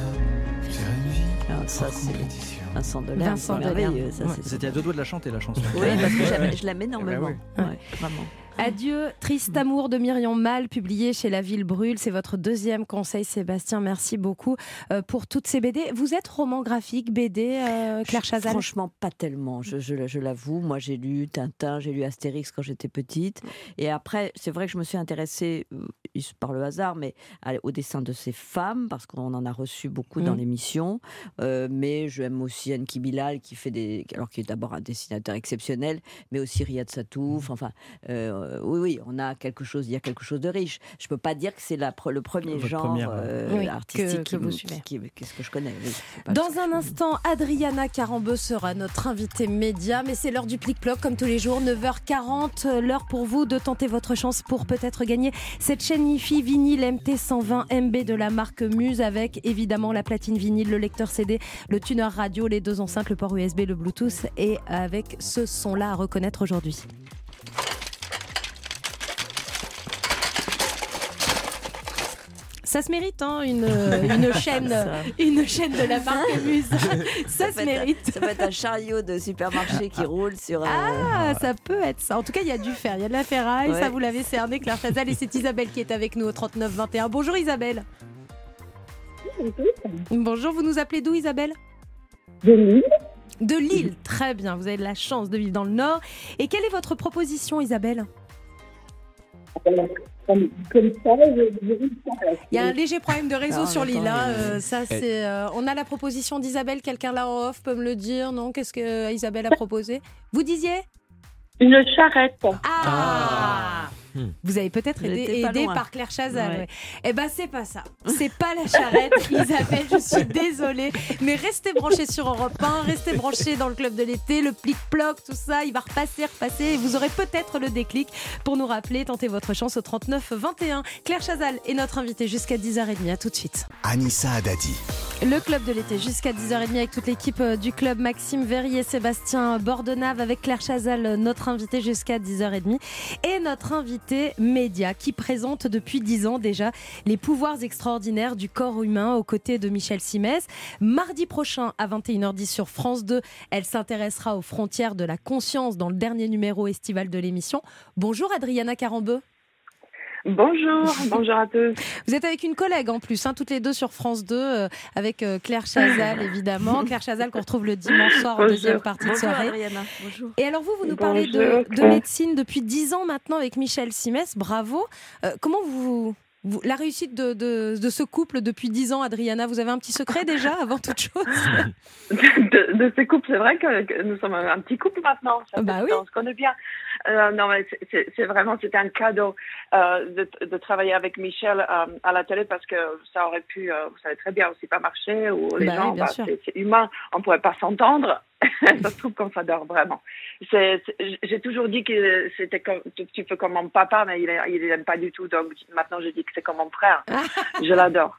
faire une vie Alors, ça, hors c'est compétition. Vincent Delerme, Vincent c'est merveilleux, Delerme. ça, Ouais. c'est- C'était à deux doigts de la chanter, la chanson. Oui, parce que je l'aime énormément. oui. Ouais, vraiment. Adieu, triste amour de Myriam Mal, publié chez La Ville Brûle. C'est votre deuxième conseil, Sébastien. Merci beaucoup euh, pour toutes ces BD. Vous êtes roman graphique, BD, euh, Claire Chazal? Franchement, pas tellement, je, je- je l'avoue. Moi, j'ai lu Tintin, j'ai lu Astérix quand j'étais petite. Et après, c'est vrai que je me suis intéressée, euh, par le hasard, mais au dessin de ces femmes, parce qu'on en a reçu beaucoup dans Mm. l'émission. Euh, mais j'aime aussi Anne Kibilal, qui fait des. Alors, qui est d'abord un dessinateur exceptionnel, mais aussi Riyad Satouf. Enfin, euh, oui, oui, on a quelque chose, il y a quelque chose de riche. Je peux pas dire que c'est le premier Votre genre première, euh, Oui, artistique que- qui, que vous suivez. qui- qui- qu'est-ce que je connais. oui, Dans un instant, Adriana Carambeu sera notre invitée média, mais c'est l'heure du plic-ploc comme tous les jours, 9h40, euh, l'heure pour vous de tenter votre chance pour peut-être gagner cette chaîne IFI vinyle MT120 MB de la marque Muse avec évidemment la platine vinyle, le lecteur CD, le tuner radio, les deux enceintes, le port USB, le Bluetooth et avec ce son-là à reconnaître aujourd'hui. Ça se mérite, hein, une, une chaîne, une chaîne de la marque Muse. Ça, se mérite. ça peut être un chariot de supermarché qui roule sur. euh, Ah, ça peut être ça. En tout cas, il y a du fer, il y a de la ferraille. Ouais. Ça, vous l'avez cerné, Claire Chazal. Et c'est Isabelle qui est avec nous au 39 21. Bonjour Isabelle. Bonjour, vous nous appelez d'où Isabelle? De Lille. De Lille, très bien. Vous avez de la chance de vivre dans le Nord. Et quelle est votre proposition, Isabelle? Comme, comme ça, je, je vais faire. Il y a un léger problème de réseau Non, sur l'île. hein, euh, ça, Eh. c'est. euh, on a la proposition d'Isabelle. Quelqu'un là en off peut me le dire, non? Qu'est-ce que Isabelle a proposé? Vous disiez? Une charrette. Ah, Vous avez peut-être été aidé par Claire Chazal. Ouais. ouais. Eh ben c'est pas ça. C'est pas la charrette, Isabelle. Je suis désolée, mais restez branchés sur Europe 1, restez branchés dans le club de l'été, le plic-ploc, tout ça. Il va repasser, repasser, et vous aurez peut-être le déclic pour nous rappeler. Tentez votre chance au 39 21. Claire Chazal est notre invitée jusqu'à 10h30. À tout de suite. Anissa Haddadi. Le club de l'été jusqu'à 10h30 avec toute l'équipe euh, du club Maxime Verrier, Sébastien Bordenave avec Claire Chazal, euh, notre invité jusqu'à 10h30 et notre invité média qui présente depuis 10 ans déjà les pouvoirs extraordinaires du corps humain aux côtés de Michel Simès. Mardi prochain à 21h10 sur France 2, elle s'intéressera aux frontières de la conscience dans le dernier numéro estival de l'émission. Bonjour Adriana Carambeu. Bonjour, bonjour à tous. Vous êtes avec une collègue en plus, hein, toutes les deux sur France 2, euh, avec euh, Claire Chazal évidemment. Claire Chazal qu'on retrouve le dimanche soir en deuxième partie de Bonjour soirée. Adriana. Bonjour. Et alors vous, vous nous parlez de, Bonjour, de médecine depuis 10 ans maintenant avec Michel Simès, bravo. Euh, comment vous, vous- La réussite de, de- de ce couple depuis 10 ans, Adriana, vous avez un petit secret déjà avant toute chose? De, de ces couples, c'est vrai que, que nous sommes un petit couple maintenant. Bah oui. On se connaît bien. Euh, non, mais c'est- c'est c'est vraiment, c'était un cadeau euh, de, de travailler avec Michel euh, à la télé parce que ça aurait pu, vous savez très bien, aussi pas marcher ou les Bah gens, bah, c'est c'est humain, on pourrait pas s'entendre. ça se trouve qu'on s'adore vraiment. C'est- c'est- J'ai toujours dit que c'était tout petit peu comme mon papa, mais il n'aime pas du tout. Donc maintenant, je dis que c'est comme mon frère. je l'adore.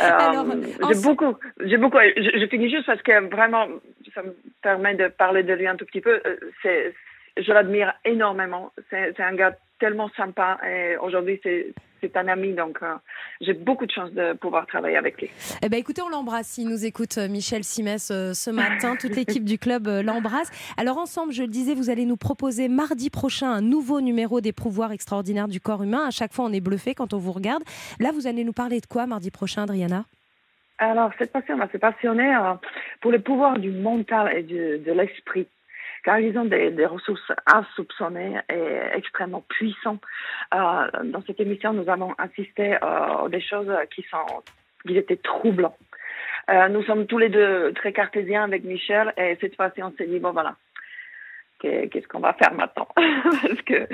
Euh, j'ai beaucoup, j'ai beaucoup. Je, je finis juste parce que vraiment, ça me permet de parler de lui un tout petit peu. C'est, je l'admire énormément. C'est, un gars tellement sympa et aujourd'hui c'est, c'est un ami. Donc euh, j'ai beaucoup de chance de pouvoir travailler avec lui. Eh ben écoutez, on l'embrasse. Il nous écoute euh, Michel Simès euh, ce matin. Toute l'équipe du club euh, l'embrasse. Alors ensemble, je le disais, vous allez nous proposer mardi prochain un nouveau numéro des pouvoirs extraordinaires du corps humain. À chaque fois, on est bluffé quand on vous regarde. Là, vous allez nous parler de quoi mardi prochain, Adriana? Alors, cette fois-ci, on va se passionner euh, pour le pouvoir du mental et du- de l'esprit, car ils ont des, des ressources insoupçonnées et extrêmement puissantes. Euh, dans cette émission, nous avons assisté euh, à des choses qui sont, qui étaient troublantes. Euh, nous sommes tous les deux très cartésiens avec Michel, et cette fois-ci, on s'est dit, bon voilà, qu'est- qu'est-ce qu'on va faire maintenant? Parce que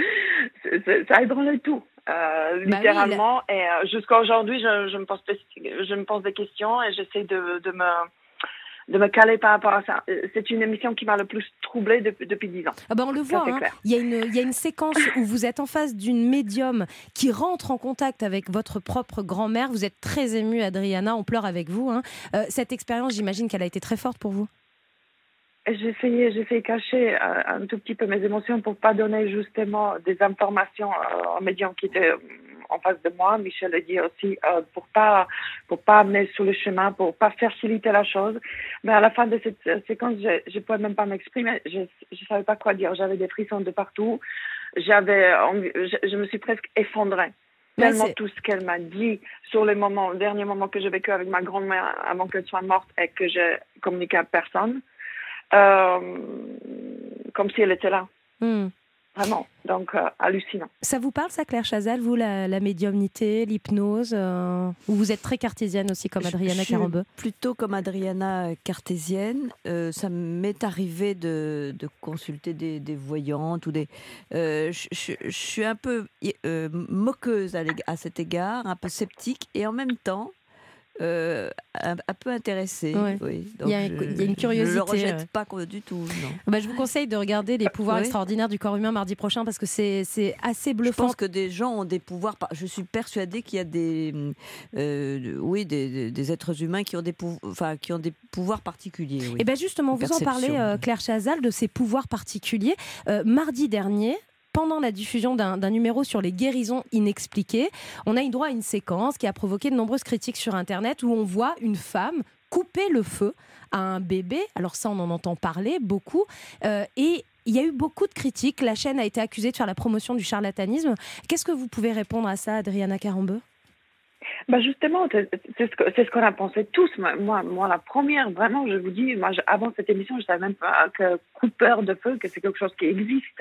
ça ébranle tout. Euh, Bah oui, littéralement et euh, jusqu'à aujourd'hui je, je me pose je me pose des questions et j'essaie de, de me de me caler par rapport à ça. Euh, C'est une émission qui m'a le plus troublée depuis, depuis 10 ans. Ah ben on le voit, hein. il, y a une, il y a une séquence où vous êtes en face d'une médium qui rentre en contact avec votre propre grand-mère. Vous êtes très émue, Adriana, on pleure avec vous. hein. Euh, cette expérience, j'imagine qu'elle a été très forte pour vous. Essayé de cacher euh, un tout petit peu mes émotions pour pas donner justement des informations aux médiums qui étaient en face de moi. Michel a dit aussi euh, pour pas pour pas amener sur le chemin, pour pas faciliter la chose. Mais à la fin de cette euh, séquence, je je pouvais même pas m'exprimer. Je je savais pas quoi dire. J'avais des frissons de partout. J'avais je, je me suis presque effondrée. Tellement tout ce qu'elle m'a dit sur les moments, le dernier moment que j'ai vécu avec ma grand-mère avant qu'elle soit morte et que j'ai communiqué à personne, euh, comme si elle était là, Hmm. Vraiment. Donc, euh, hallucinant. Ça vous parle, ça, Claire Chazal, vous, la, la médiumnité, l'hypnose euh, Ou vous êtes très cartésienne aussi, comme Adriana Carambeu Plutôt comme Adriana euh, cartésienne. Euh, ça m'est arrivé de, de consulter des, des voyantes ou des. euh, je, je- je suis un peu euh, moqueuse à, à cet égard, un peu sceptique et en même temps. Euh, un, un peu intéressée. Ouais. Oui. Il y a un- Donc, je- il y a une Je curiosité, ne le rejette ouais. pas du tout. Non. Bah, je vous conseille de regarder les pouvoirs Oui. extraordinaires du corps humain mardi prochain parce que c'est c'est assez Je bluffant. pense que des gens ont des pouvoirs. Je suis persuadée qu'il y a des, euh, oui, des, des- êtres humains qui ont des, pouv- enfin, qui ont des pouvoirs particuliers. oui. Et bien justement, vous en parlez, euh, Claire Chazal, de ces pouvoirs particuliers. Euh, mardi dernier, pendant la diffusion d'un numéro sur les guérisons inexpliquées, on a eu droit à une séquence qui a provoqué de nombreuses critiques sur Internet où on voit une femme couper le feu à un bébé. Alors ça, on en entend parler beaucoup. Euh, et il y a eu beaucoup de critiques. La chaîne a été accusée de faire la promotion du charlatanisme. Qu'est-ce que vous pouvez répondre à ça, Adriana Carambeu? Bah justement, c'est ce que- c'est ce qu'on a pensé tous. Moi, moi, la première, vraiment, je vous dis, moi, je- avant cette émission, je savais même pas que coupeur de feu, que c'est quelque chose qui existe.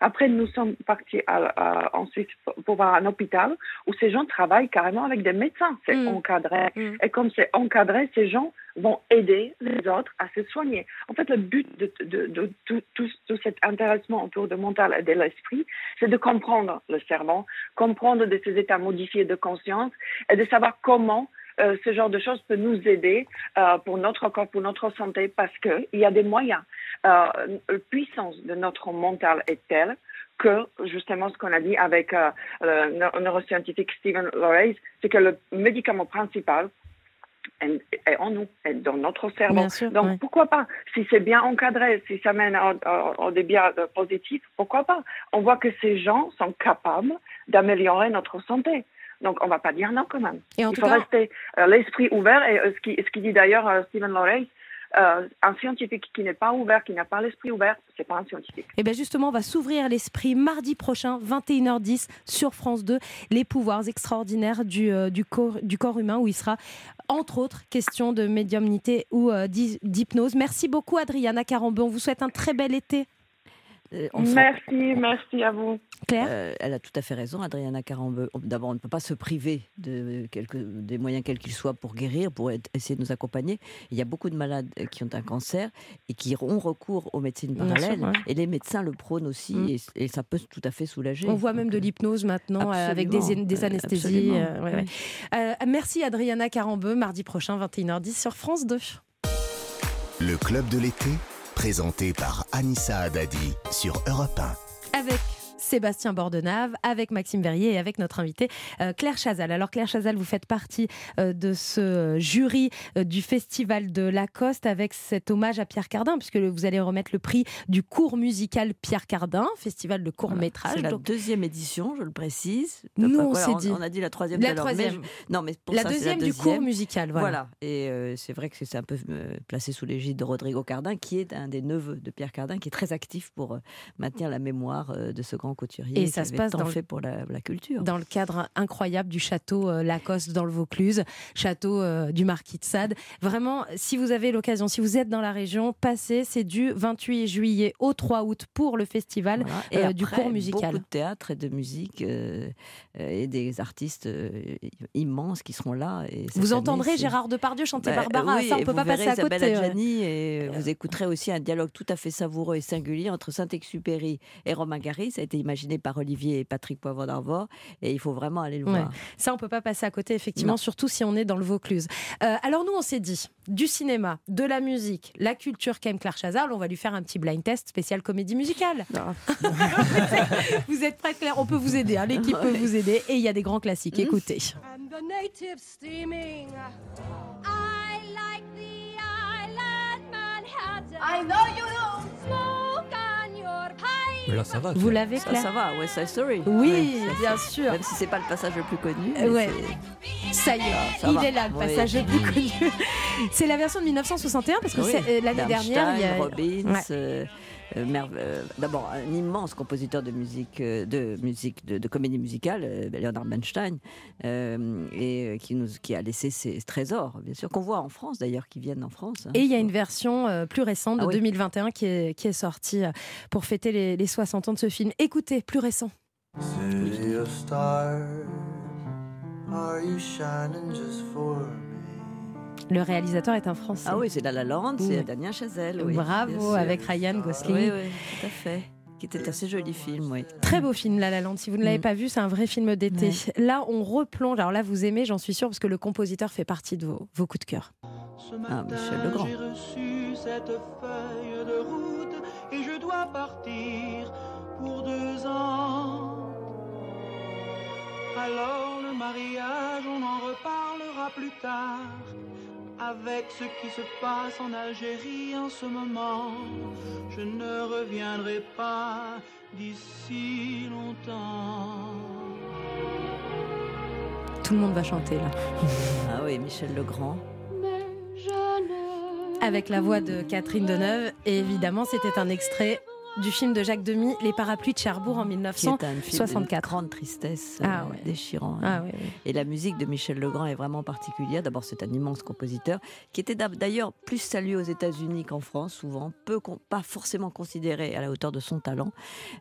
Après, nous sommes partis à- à- en Suisse pour, pour voir un hôpital où ces gens travaillent carrément avec des médecins. C'est encadré. Et comme c'est encadré, ces gens vont aider les autres à se soigner. En fait, le but de, de- de tout, tout, tout cet intéressement autour du mental et de l'esprit, c'est de comprendre le cerveau, comprendre de ces états modifiés de conscience et de savoir comment euh, ce genre de choses peut nous aider euh, pour notre corps, pour notre santé, parce qu'il y a des moyens. Euh, la puissance de notre mental est telle que, justement, ce qu'on a dit avec euh, le neuro- neuroscientifique Stephen Lorays, c'est que le médicament principal est, est en nous, est dans notre cerveau. Sûr, Donc, ouais. pourquoi pas? Si c'est bien encadré, si ça mène à, à- à des biens positifs, pourquoi pas? On voit que ces gens sont capables d'améliorer notre santé. Donc, on ne va pas dire non quand même. Et en Il tout faut cas- rester euh, l'esprit ouvert. Et euh, ce qui, ce qui dit d'ailleurs euh, Stephen Lorays, euh, un scientifique qui n'est pas ouvert, qui n'a pas l'esprit ouvert, c'est pas un scientifique. Et bien justement, on va s'ouvrir l'esprit mardi prochain, 21h10, sur France 2, les pouvoirs extraordinaires du, euh, du, corps, du corps humain, où il sera, entre autres, question de médiumnité ou euh, d'hy- d'hypnose. Merci beaucoup, Adriana Carambeu. On vous souhaite un très bel été. Euh, Merci, merci à vous. Claire Euh, elle a tout à fait raison, Adriana Carambeu. D'abord, on ne peut pas se priver de quelques, des moyens quels qu'ils soient pour guérir, pour être- essayer de nous accompagner. Il y a beaucoup de malades euh, qui ont un cancer et qui ont recours aux médecines sûr, parallèles. ouais. Et les médecins le prônent aussi Mm. et, et ça peut tout à fait soulager. On voit même de l'hypnose maintenant euh, avec des, euh, anesthésies. euh, ouais, ouais. Euh, merci, Adriana Carambeu. Mardi prochain, 21h10, sur France 2. Le club de l'été, présenté par Anissa Haddadi sur Europe 1. avec Sébastien Bordenave, avec Maxime Verrier et avec notre invité euh, Claire Chazal. Alors Claire Chazal, vous faites partie euh, de ce jury euh, du Festival de Lacoste avec cet hommage à Pierre Cardin, puisque vous allez remettre le prix du cours musical Pierre Cardin, festival de court métrage. C'est la Donc, deuxième édition, je le précise. Nous, on Voilà, dit. On a dit la troisième. La mais troisième. je- Non, mais pour La ça, c'est deuxième du cours deuxième. musical, voilà. Et euh, c'est vrai que c'est un peu placé sous l'égide de Rodrigo Cardin, qui est un des neveux de Pierre Cardin, qui est très actif pour maintenir la mémoire de ce grand couturier. Et ça se passe dans le- fait pour la, la culture. dans le cadre incroyable du château euh, Lacoste dans le Vaucluse, château euh, du Marquis de Sade. Vraiment, si vous avez l'occasion, si vous êtes dans la région, passez. C'est du 28 juillet au 3 août pour le festival Voilà. Et euh, du après, cours musical. Beaucoup de théâtre et de musique euh, euh, et des artistes euh, immenses qui seront là. Et Vous entendrez Gérard Depardieu chanter Bah, Barbara. oui, ça, on peut pas passer à côté. Adjani et vous écouterez aussi un dialogue tout à fait savoureux et singulier entre Saint-Exupéry et Romain Gary. Ça a été imaginé par Olivier et Patrick Poivre d'Arvor et il faut vraiment aller le Ouais. voir. Ça, on peut pas passer à côté, effectivement, Non. surtout si on est dans le Vaucluse. Euh, alors nous, on s'est dit, du cinéma, de la musique, la culture qu'aime Claire Chazal, on va lui faire un petit blind test spécial comédie musicale. vous êtes prête, Claire? On peut vous aider, hein, l'équipe peut vous aider. Et il y a des grands classiques, écoutez. And the native steaming. I like the island Manhattan. I know you don't smoke on your pipe. Là, ça va. Vous l'avez, Ça, ça va, West Side Story. Oui, bien sûr. Même si c'est pas le passage le plus connu. Euh, ouais. Ça y est, Ça il va. est là, le Oui. passage le plus connu. C'est la version de 1961, parce que Oui. euh, l'année dernière, il y a... Robbins, Ouais. euh, euh, merve- euh, d'abord un immense compositeur de musique, euh, de musique, de, de comédie musicale, euh, Leonard Bernstein, euh, et euh, qui nous, qui a laissé ses trésors, bien sûr, qu'on voit en France d'ailleurs, qui viennent en France. hein. Et il y a une version euh, plus récente de Ah oui. 2021 qui est, qui est sortie pour fêter les, les 60 ans de ce film. Écoutez, plus récent. City of stars, are you shining just for me? Le réalisateur est un Français. Ah oui, c'est La La Land, c'est Oui. Damien Chazelle. Oui, Bravo, avec Ryan Gosling. Oui, oui, tout à fait. Qui était assez joli film, oui. Très beau film, La La Land. Si vous ne l'avez Mm. pas vu, c'est un vrai film d'été. Là, on replonge. Alors là, vous aimez, j'en suis sûre, parce que le compositeur fait partie de vos, vos coups de cœur. Ah, Michel Legrand. J'ai reçu cette feuille de route et je dois partir pour deux ans. Alors le mariage, on en reparlera plus tard. Avec ce qui se passe en Algérie en ce moment. Je ne reviendrai pas d'ici longtemps. Tout le monde va chanter là. Ah oui, Michel Legrand. Avec la voix de Catherine Deneuve. Et évidemment, c'était un extrait du film de Jacques Demy, Les parapluies de Cherbourg en Qui est un film d'une 1964. grande tristesse, Ah euh, ouais. déchirant. hein. Ah. Et la musique de Michel Legrand est vraiment particulière. D'abord, c'est un immense compositeur qui était d'ailleurs plus salué aux États-Unis qu'en France, souvent, peu, pas forcément considéré à la hauteur de son talent,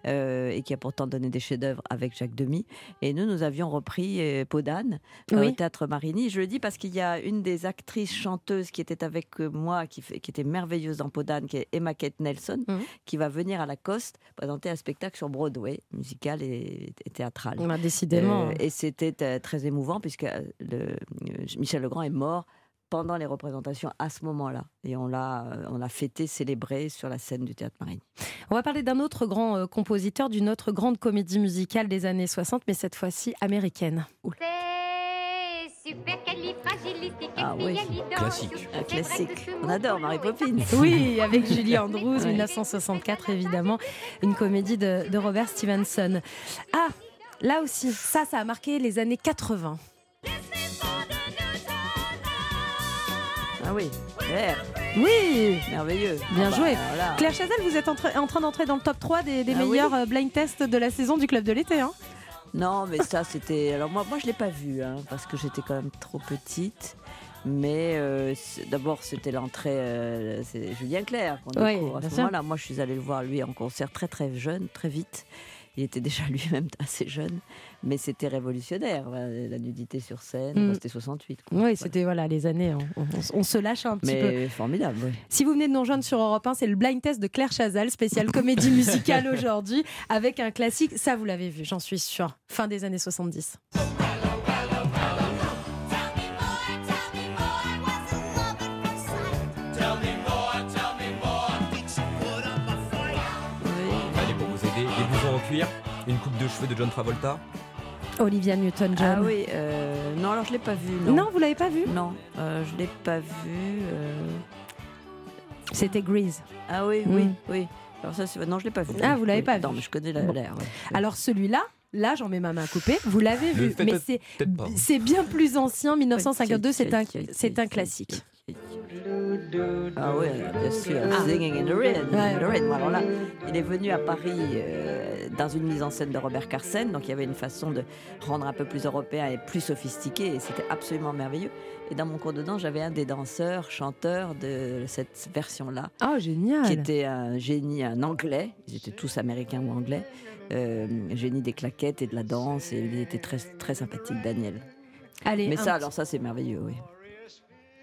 euh, et qui a pourtant donné des chefs-d'œuvre avec Jacques Demy. Et nous, nous avions repris euh, euh, Oui. au théâtre Marigny. Je le dis parce qu'il y a une des actrices chanteuses qui était avec moi, qui, était merveilleuse dans Peau d'âne, qui est Emma Kate Nelson, Mhm. qui va venir à la Coste présenter un spectacle sur Broadway, musical et, et théâtral. Bah, décidément. Euh, et c'était euh, très émouvant puisque euh, le, euh, Michel Legrand est mort pendant les représentations à ce moment-là. Et on l'a, on l'a fêté, célébré sur la scène du théâtre Marigny. On va parler d'un autre grand euh, compositeur, d'une autre grande comédie musicale des années 60, mais cette fois-ci américaine. Ah oui, Classique. un classique. On adore Mary Poppins. Oui, avec Julie Andrews, 1964 évidemment, une comédie de, de Robert Stevenson. Ah, là aussi, ça, ça a marqué les années 80. Ah oui, Claire, Oui, merveilleux. bien Ah bah, joué. voilà. Claire Chazal, vous êtes en, tra- en train d'entrer dans le top 3 des, des Ah meilleurs euh, blind tests de la saison du Club de l'été. Hein. Non, mais ça, c'était. Alors, moi, moi je ne l'ai pas vu, hein, parce que j'étais quand même trop petite. Mais euh, d'abord, c'était l'entrée. euh, c'est Julien Clerc qu'on Oui, découvre à ce moment-là. Moi, je suis allée le voir, lui, en concert très, très jeune, très vite. Il était déjà lui-même assez jeune, mais c'était révolutionnaire. voilà, La nudité sur scène, Mm. C'était 68. quoi. Oui, c'était voilà les années. On, on- on se lâche un petit peu. Mais formidable, oui. Si vous venez de nous rejoindre sur Europe 1, c'est le blind test de Claire Chazal, spécial comédie musicale aujourd'hui, avec un classique. Ça, vous l'avez vu, j'en suis sûre. Fin des années 70. Cuir, une coupe de cheveux de John Travolta. Olivia Newton-John. Ah oui, euh, non, alors je ne l'ai pas vu. Non, Non, vous l'avez pas vu Non, euh, je ne l'ai pas vu. euh. C'était Grease. Ah oui, Mm. oui, oui. Alors ça, c'est- non, je l'ai pas vu. Ah, vous l'avez Oui. pas Non, vu. mais je connais la- Bon. l'air. ouais. Alors celui-là, là, j'en mets ma main coupée. Vous l'avez vu, mais c'est c'est bien plus ancien. 1952, c'est un c'est un classique. Ah oui, bien sûr. Singing in the Rain. In the Rain. Alors là, il est venu à Paris euh, dans une mise en scène de Robert Carsen, donc il y avait une façon de rendre un peu plus européen et plus sophistiqué, et c'était absolument merveilleux. Et dans mon cours de danse, j'avais un des danseurs, chanteurs de cette version-là, Oh, génial. qui était un génie, un anglais. Ils étaient tous américains ou anglais. Euh, génie des claquettes et de la danse, et il était très, très sympathique, Daniel. Allez, Mais ça, alors ça, c'est merveilleux, oui.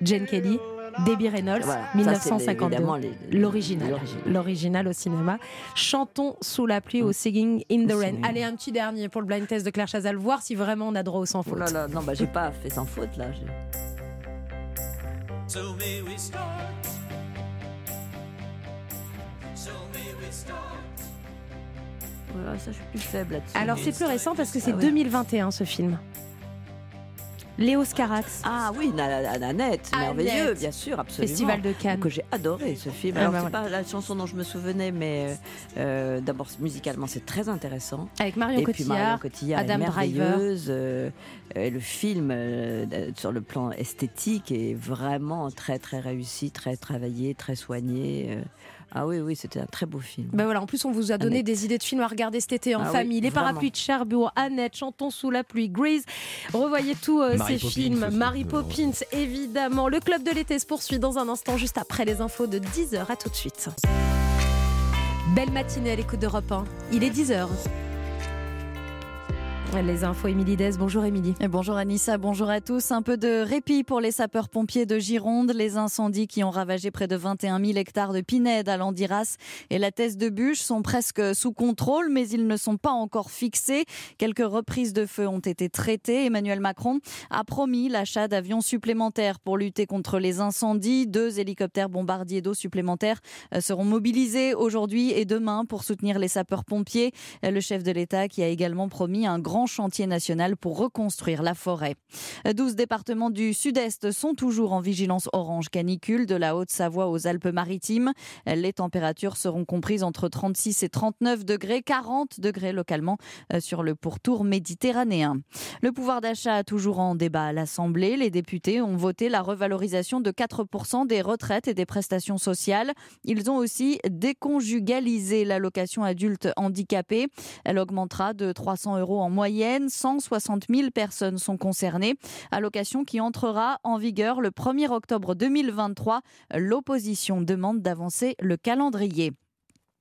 Jane Kelly, Debbie Reynolds, Voilà, ça, c'est 1952. évidemment les- L'original. l'original. Au cinéma. Chantons sous la pluie au Singing in the Au Rain. Allez, un petit dernier pour le blind test de Claire Chazal, voir si vraiment on a droit au sans Oh faute. là là, non, bah j'ai pas fait sans faute là. j'ai- So may we start. So may we start. Voilà, ça, je suis plus faible là-dessus. Alors c'est plus récent parce que c'est Ah ouais. 2021 ce film. Léo Scarax. Ah oui, Na- Na- Nanette, merveilleux, bien sûr, absolument. Festival de Cannes. Que j'ai adoré ce film. Ah Alors, bah c'est voilà. pas la chanson dont je me souvenais, mais euh, d'abord, musicalement, c'est très intéressant. Avec Marion et puis Cotillard, Marion Cotillard Adam est merveilleuse. euh, et le film, euh, sur le plan esthétique, est vraiment très, très réussi, très travaillé, très soigné. Euh. Ah oui, oui, c'était un très beau film. Ben voilà, en plus on vous a donné Annette. des idées de films à regarder cet été en Ah oui, famille. Les vraiment. parapluies de Cherbourg, Annette, Chantons sous la pluie, Grease. Revoyez tous euh, ces Poppins films. aussi. Mary Poppins, évidemment. Le club de l'été se poursuit dans un instant, juste après les infos de 10h. À tout de suite. Belle matinée à l'écoute d'Europe 1. Il est 10h. Les infos, Émilie Dez. Bonjour Émilie. Bonjour Anissa, bonjour à tous. Un peu de répit pour les sapeurs-pompiers de Gironde. Les incendies qui ont ravagé près de 21 000 hectares de pinèdes à Landiras et la Thèse de Bûche sont presque sous contrôle, mais ils ne sont pas encore fixés. Quelques reprises de feu ont été traitées. Emmanuel Macron a promis l'achat d'avions supplémentaires pour lutter contre les incendies. Deux hélicoptères bombardiers d'eau supplémentaires euh, seront mobilisés aujourd'hui et demain pour soutenir les sapeurs-pompiers. Le chef de l'État qui a également promis un grand chantier national pour reconstruire la forêt. 12 départements du sud-est sont toujours en vigilance orange canicule, de la Haute-Savoie aux Alpes-Maritimes. Les températures seront comprises entre 36 et 39 degrés, 40 degrés localement euh, sur le pourtour méditerranéen. Le pouvoir d'achat toujours en débat à l'Assemblée. Les députés ont voté la revalorisation de 4% des retraites et des prestations sociales. Ils ont aussi déconjugalisé l'allocation adulte handicapé. Elle augmentera de 300 euros en moyenne. 160 000 personnes sont concernées. Allocation qui entrera en vigueur le 1er octobre 2023. L'opposition demande d'avancer le calendrier.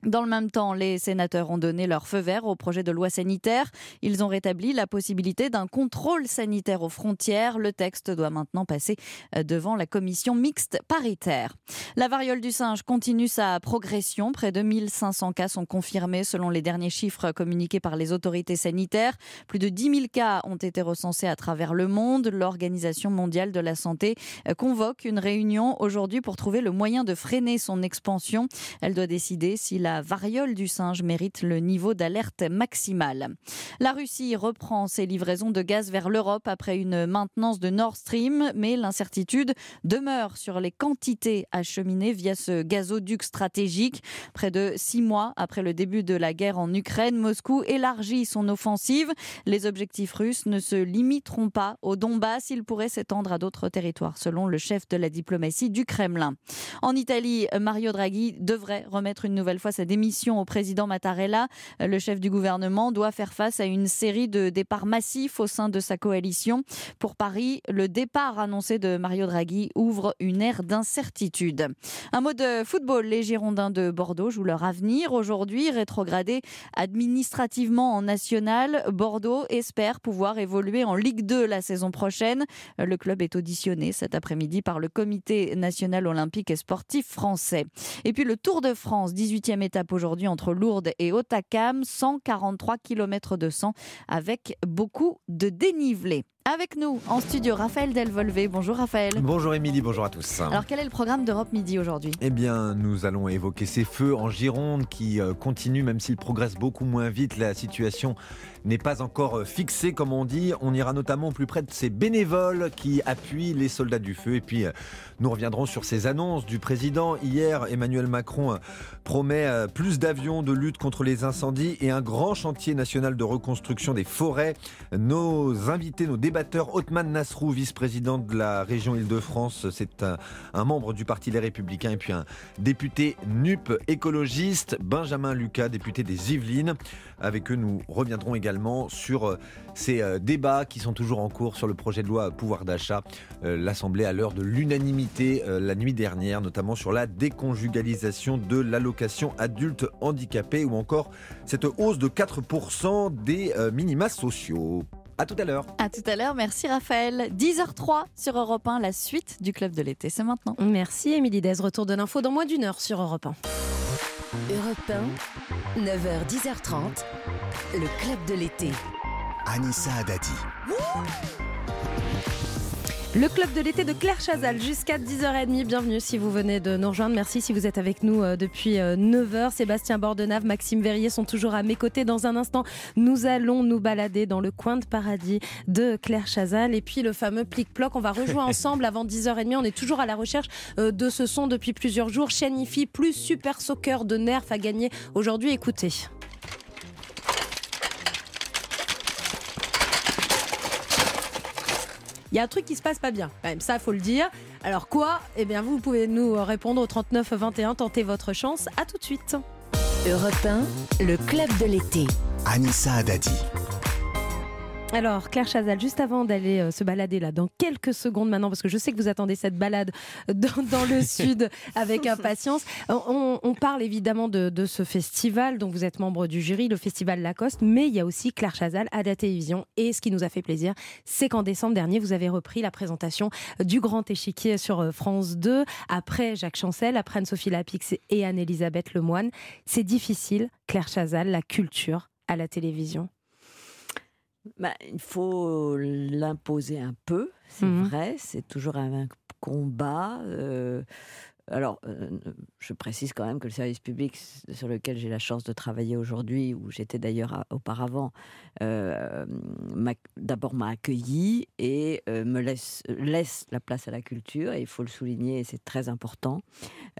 Dans le même temps, les sénateurs ont donné leur feu vert au projet de loi sanitaire. Ils ont rétabli la possibilité d'un contrôle sanitaire aux frontières. Le texte doit maintenant passer euh, devant la commission mixte paritaire. La variole du singe continue sa progression. Près de 1500 cas sont confirmés selon les derniers chiffres communiqués par les autorités sanitaires. Plus de 10 000 cas ont été recensés à travers le monde. L'Organisation mondiale de la santé euh, convoque une réunion aujourd'hui pour trouver le moyen de freiner son expansion. Elle doit décider si la variole du singe mérite le niveau d'alerte maximal. La Russie reprend ses livraisons de gaz vers l'Europe après une maintenance de Nord Stream, mais l'incertitude demeure sur les quantités acheminées via ce gazoduc stratégique. Près de six mois après le début de la guerre en Ukraine, Moscou élargit son offensive. Les objectifs russes ne se limiteront pas au Donbass, ils pourraient s'étendre à d'autres territoires, selon le chef de la diplomatie du Kremlin. En Italie, Mario Draghi devrait remettre une nouvelle fois sa démission au président Mattarella. Le chef du gouvernement doit faire face à une série de départs massifs au sein de sa coalition. Pour Paris, le départ annoncé de Mario Draghi ouvre une ère d'incertitude. Un mot de football, les Girondins de Bordeaux jouent leur avenir. Aujourd'hui, rétrogradés administrativement en national, Bordeaux espère pouvoir évoluer en Ligue 2 la saison prochaine. Le club est auditionné cet après-midi par le Comité national olympique et sportif français. Et puis le Tour de France, 18e étape aujourd'hui entre Lourdes et Otakam, 143 km de sang avec beaucoup de dénivelé. Avec nous en studio, Raphaël Delvolvé. Bonjour Raphaël. Bonjour Émilie, bonjour à tous. Alors quel est le programme d'Europe Midi aujourd'hui? Eh bien, nous allons évoquer ces feux en Gironde qui euh, continuent, même s'ils progressent beaucoup moins vite. La situation n'est pas encore euh, fixée, comme on dit. On ira notamment plus près de ces bénévoles qui appuient les soldats du feu. Et puis, euh, nous reviendrons sur ces annonces du président. Hier, Emmanuel Macron promet plus d'avions de lutte contre les incendies et un grand chantier national de reconstruction des forêts. Nos invités, nos débatteurs, Othman Nasrou, vice-président de la région Île-de-France, c'est un, membre du Parti Les Républicains, et puis un député NUP écologiste, Benjamin Lucas, député des Yvelines. Avec eux, nous reviendrons également sur ces débats qui sont toujours en cours sur le projet de loi pouvoir d'achat. L'Assemblée à l'heure de l'unanimité la nuit dernière, notamment sur la déconjugalisation de l'allocation adulte handicapé ou encore cette hausse de 4% des minima sociaux. À tout à l'heure. À tout à l'heure, merci Raphaël. 10h03 sur Europe 1, la suite du club de l'été, c'est maintenant. Merci Émilie Dez, retour de l'info dans moins d'une heure sur Europe 1. Europe 1, 9h, 10h30, le club de l'été. Anissa Dadi. Le club de l'été de Claire Chazal jusqu'à 10h30. Bienvenue si vous venez de nous rejoindre. Merci si vous êtes avec nous depuis 9h. Sébastien Bordenave, Maxime Verrier sont toujours à mes côtés. Dans un instant, nous allons nous balader dans le coin de paradis de Claire Chazal. Et puis le fameux plic-ploc. On va rejouer ensemble avant 10h30. On est toujours à la recherche de ce son depuis plusieurs jours. Shanifi plus Super Soccer de Nerf a gagné aujourd'hui. Écoutez. Il y a un truc qui se passe pas bien. Quand même, ça, faut le dire. Alors quoi? Eh bien, vous pouvez nous répondre au 39 21. Tentez votre chance. À tout de suite. Europe 1, le club de l'été. Anissa Dadi. Alors, Claire Chazal, juste avant d'aller euh, se balader là, dans quelques secondes maintenant, parce que je sais que vous attendez cette balade dans, dans le sud avec impatience, on, on parle évidemment de, de, ce festival. Dont vous êtes membre du jury, le festival Lacoste, mais il y a aussi Claire Chazal à la télévision. Et ce qui nous a fait plaisir, c'est qu'en décembre dernier, vous avez repris la présentation du Grand Échiquier sur France 2, après Jacques Chancel, après Anne-Sophie Lapix et Anne-Elisabeth Lemoine. C'est difficile, Claire Chazal, la culture à la télévision bah, il faut l'imposer un peu, c'est mmh. vrai, c'est toujours un combat. Euh, alors, euh, je précise quand même que le service public sur lequel j'ai la chance de travailler aujourd'hui, où j'étais d'ailleurs à- auparavant, euh, d'abord m'a accueilli et euh, me laisse, laisse la place à la culture, et il faut le souligner, c'est très important.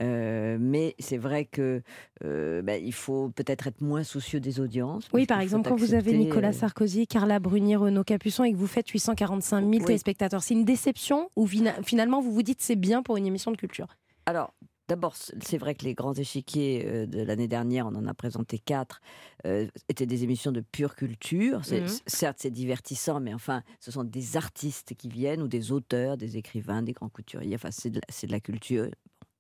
Euh, mais c'est vrai que euh, ben, il faut peut-être être moins soucieux des audiences. Oui, par exemple, quand vous avez Nicolas euh, Sarkozy, Carla Bruni, Renaud Capuçon et que vous faites 845 000 Oui. téléspectateurs, c'est une déception ou finalement vous vous dites c'est bien pour une émission de culture? Alors, d'abord, c'est vrai que les grands échiquiers euh, de l'année dernière, on en a présenté quatre, euh, étaient des émissions de pure culture. C- Certes, c'est divertissant, mais enfin, ce sont des artistes qui viennent, ou des auteurs, des écrivains, des grands couturiers. Enfin, c'est de, la- c'est de la culture.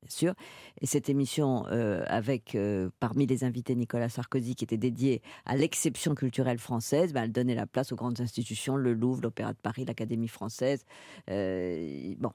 Bien sûr. Et cette émission, euh, avec euh, parmi les invités Nicolas Sarkozy, qui était dédiée à l'exception culturelle française, ben, elle donnait la place aux grandes institutions, le Louvre, l'Opéra de Paris, l'Académie française. Euh, bon,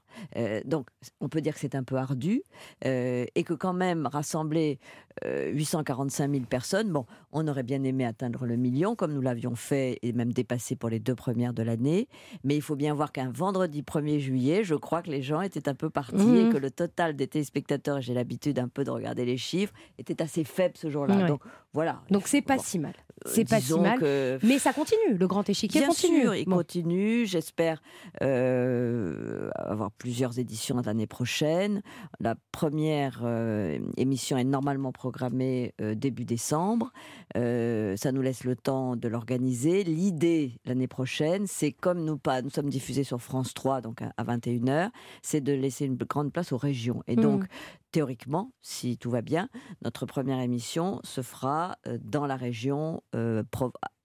donc on peut dire que c'est un peu ardu et que quand même rassembler euh, 845 000 personnes, bon, on aurait bien aimé atteindre le million comme nous l'avions fait et même dépassé pour les deux premières de l'année. Mais il faut bien voir qu'un vendredi 1er juillet, je crois que les gens étaient un peu partis et que le total des téléspectateurs, j'ai l'habitude un peu de regarder les chiffres, était assez faible ce jour-là. Ouais. Donc voilà. Donc c'est pas si mal. C'est pas si mal. que- Mais ça continue, le grand échiquier Bien continue. sûr, il Bon. continue. J'espère euh, avoir plusieurs éditions l'année prochaine. La première euh, émission est normalement programmée euh, début décembre. Euh, ça nous laisse le temps de l'organiser. L'idée l'année prochaine, c'est comme nous pas, nous sommes diffusés sur France 3, donc à, 21h, c'est de laisser une grande place aux régions. Et donc, Mhm. Théoriquement, si tout va bien, notre première émission se fera euh, dans la région euh,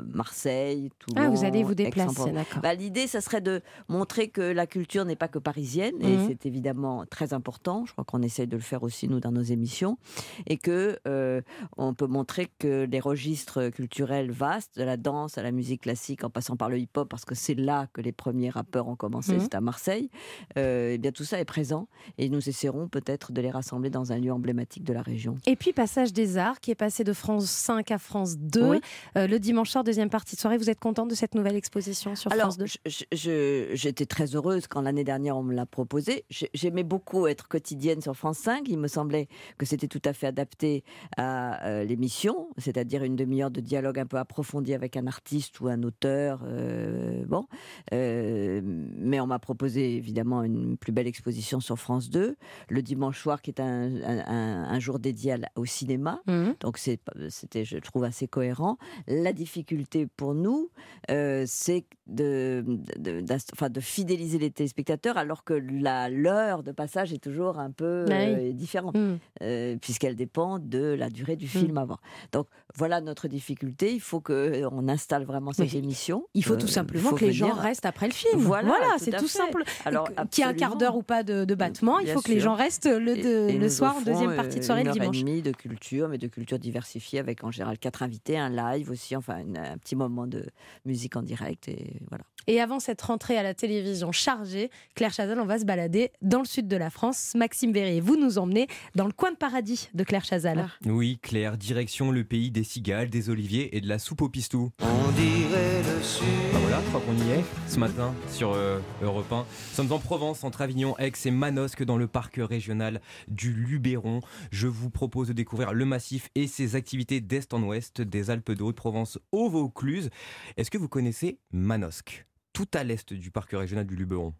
Marseille, Toulon. Ah, vous allez vous déplacer, d'accord. Bah, L'idée, ça serait de montrer que la culture n'est pas que parisienne, et Mhm. c'est évidemment très important. Je crois qu'on essaye de le faire aussi, nous, dans nos émissions, et que euh, on peut montrer que les registres culturels vastes, de la danse à la musique classique, en passant par le hip-hop, parce que c'est là que les premiers rappeurs ont commencé, Mhm. c'est à Marseille, euh, eh bien tout ça est présent, et nous essaierons peut-être de les rassembler dans un lieu emblématique de la région. Et puis Passage des Arts, qui est passé de France 5 à France 2. Oui. Euh, le dimanche soir, deuxième partie de soirée, vous êtes contente de cette nouvelle exposition sur Alors, France 2 je- je- je- j'étais très heureuse quand l'année dernière on me l'a proposé. J'ai- J'aimais beaucoup être quotidienne sur France 5. Il me semblait que c'était tout à fait adapté à euh, l'émission, c'est-à-dire une demi-heure de dialogue un peu approfondi avec un artiste ou un auteur. euh, bon, Euh, mais on m'a proposé évidemment une plus belle exposition sur France 2 le dimanche soir, qui est un, un- un- un jour dédié au cinéma. Mhm. Donc c'était, je trouve, assez cohérent. La difficulté pour nous, euh, c'est de, de, fidéliser les téléspectateurs, alors que la l'heure de passage est toujours un peu Ah euh, oui. différente, Mhm. euh, puisqu'elle dépend de la durée du film avant. Donc voilà notre difficulté. Il faut que on installe vraiment cette Oui. émission. Il faut Euh, tout simplement faut que les gens restent après le film. Voilà, c'est tout à tout fait. simple. Alors, Qu'il y ait un quart d'heure ou pas de, de battement, il faut que les gens restent le, de- Et- et le nous soir en deuxième partie de euh, soirée une le dimanche. et demie de culture, mais de culture diversifiée avec en général quatre invités, un live aussi, enfin une- un petit moment de musique en direct et voilà. Et avant cette rentrée à la télévision chargée, Claire Chazal, on va se balader dans le sud de la France. Maxime Verrier, vous nous emmenez dans le coin de paradis de Claire Chazal. Oui, Claire, direction le pays des cigales, des oliviers et de la soupe au pistou. On dirait le sud. Bah voilà, je crois qu'on y est ce matin sur euh, Europe 1. Nous sommes en Provence, entre Avignon, Aix et Manosque, dans le parc régional du Luberon. Je vous propose de découvrir le massif et ses activités d'est en ouest, des Alpes de Haute-Provence au Vaucluse. Est-ce que vous connaissez Manosque Tout à l'est du parc régional du Luberon?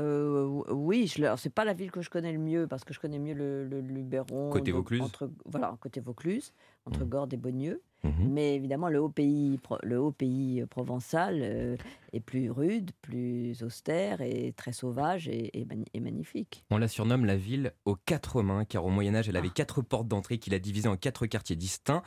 Euh, oui, je, alors, c'est pas la ville que je connais le mieux parce que je connais mieux le, le Luberon. Côté donc, Vaucluse. Entre, voilà, côté Vaucluse, entre Gordes et Beaunieu. Mhm. Mais évidemment, le haut pays, le haut pays provençal euh, est plus rude, plus austère et très sauvage et, et mani- et magnifique. On la surnomme la ville aux quatre mains, car au Moyen Âge, elle avait quatre portes d'entrée qu'il a divisées en quatre quartiers distincts.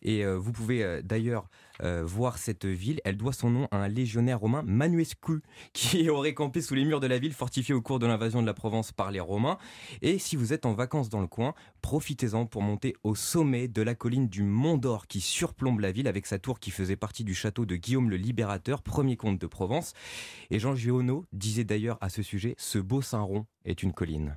Et euh, vous pouvez euh, d'ailleurs euh, voir cette ville. Elle doit son nom à un légionnaire romain, Manuescu, qui aurait campé sous les murs de la ville fortifiée au cours de l'invasion de la Provence par les Romains. Et si vous êtes en vacances dans le coin, profitez-en pour monter au sommet de la colline du Mont d'Or qui surplombe la ville avec sa tour qui faisait partie du château de Guillaume le Libérateur, premier comte de Provence. Et Jean Giono disait d'ailleurs à ce sujet, ce beau Saint-Rond est une colline.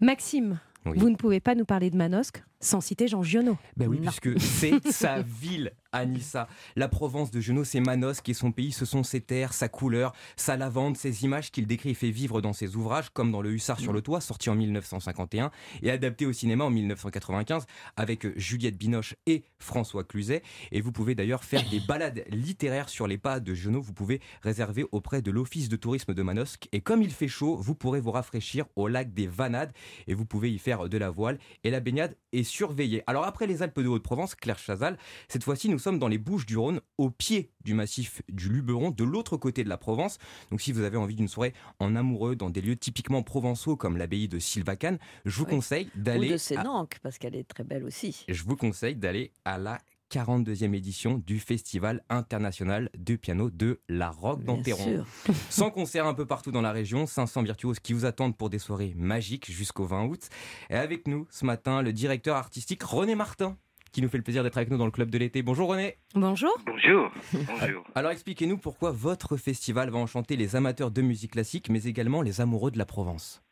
Maxime, Oui. vous ne pouvez pas nous parler de Manosque sans citer Jean Giono. Ben oui, puisque c'est sa ville, Anissa. La Provence de Giono, c'est Manosque et son pays, ce sont ses terres, sa couleur, sa lavande, ses images qu'il décrit et fait vivre dans ses ouvrages, comme dans Le Hussard sur le toit, sorti en 1951 et adapté au cinéma en 1995 avec Juliette Binoche et François Cluzet. Et vous pouvez d'ailleurs faire des balades littéraires sur les pas de Giono. Vous pouvez réserver auprès de l'Office de tourisme de Manosque. Et comme il fait chaud, vous pourrez vous rafraîchir au lac des Vanades et vous pouvez y faire de la voile. Et la baignade est surveillée. Alors après les Alpes de Haute-Provence, Claire Chazal, cette fois-ci nous sommes dans les Bouches du Rhône, au pied du massif du Luberon, de l'autre côté de la Provence. Donc si vous avez envie d'une soirée en amoureux dans des lieux typiquement provençaux comme l'abbaye de Sylvacane, je vous Oui. conseille Ou d'aller. de à- Sénanque, parce qu'elle est très belle aussi. je vous conseille d'aller à la 42e édition du Festival international de piano de la Roque Bien d'Enterron. sûr. Sans concert un peu partout dans la région, 500 virtuoses qui vous attendent pour des soirées magiques jusqu'au 20 août. Et avec nous ce matin, le directeur artistique René Martin qui nous fait le plaisir d'être avec nous dans le club de l'été. Bonjour René. Bonjour. Bonjour. Bonjour. Alors expliquez-nous pourquoi votre festival va enchanter les amateurs de musique classique mais également les amoureux de la Provence.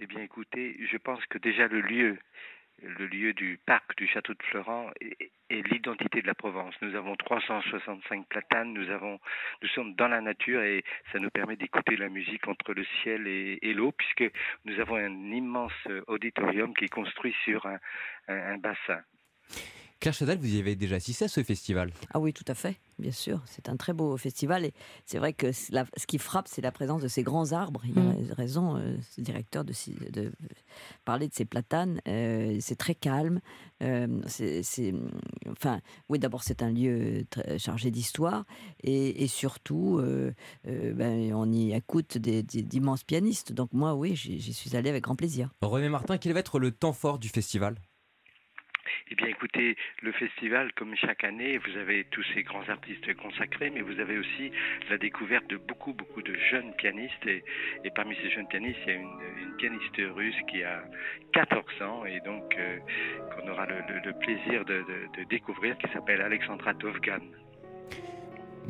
Eh bien, écoutez, je pense que déjà le lieu, le lieu du parc du château de est, est l'identité de la Provence. Nous avons 365 platanes, nous avons, nous sommes dans la nature et ça nous permet d'écouter la musique entre le ciel et, et l'eau, puisque nous avons un immense auditorium qui est construit sur un bassin. Claire Chazal, vous y avez déjà assisté à ce festival Ah oui, tout à fait, bien sûr. C'est un très beau festival et c'est vrai que la- ce qui frappe, c'est la présence de ces grands arbres. Il a raison, euh, ce directeur, de, parler de ces platanes. Euh, c'est très calme. Euh, c'est, enfin, oui, d'abord c'est un lieu très chargé d'histoire et, et surtout, euh, euh, ben, on y écoute d'immenses pianistes. Donc moi, oui, j'y, j'y suis allé avec grand plaisir. René Martin, quel va être le temps fort du festival? Eh bien, écoutez, le festival, comme chaque année, vous avez tous ces grands artistes consacrés, mais vous avez aussi la découverte de beaucoup, beaucoup de jeunes pianistes. Et, parmi ces jeunes pianistes, il y a une, pianiste russe qui a 14 ans et donc euh, qu'on aura le, plaisir de découvrir, qui s'appelle Alexandra Tovgan.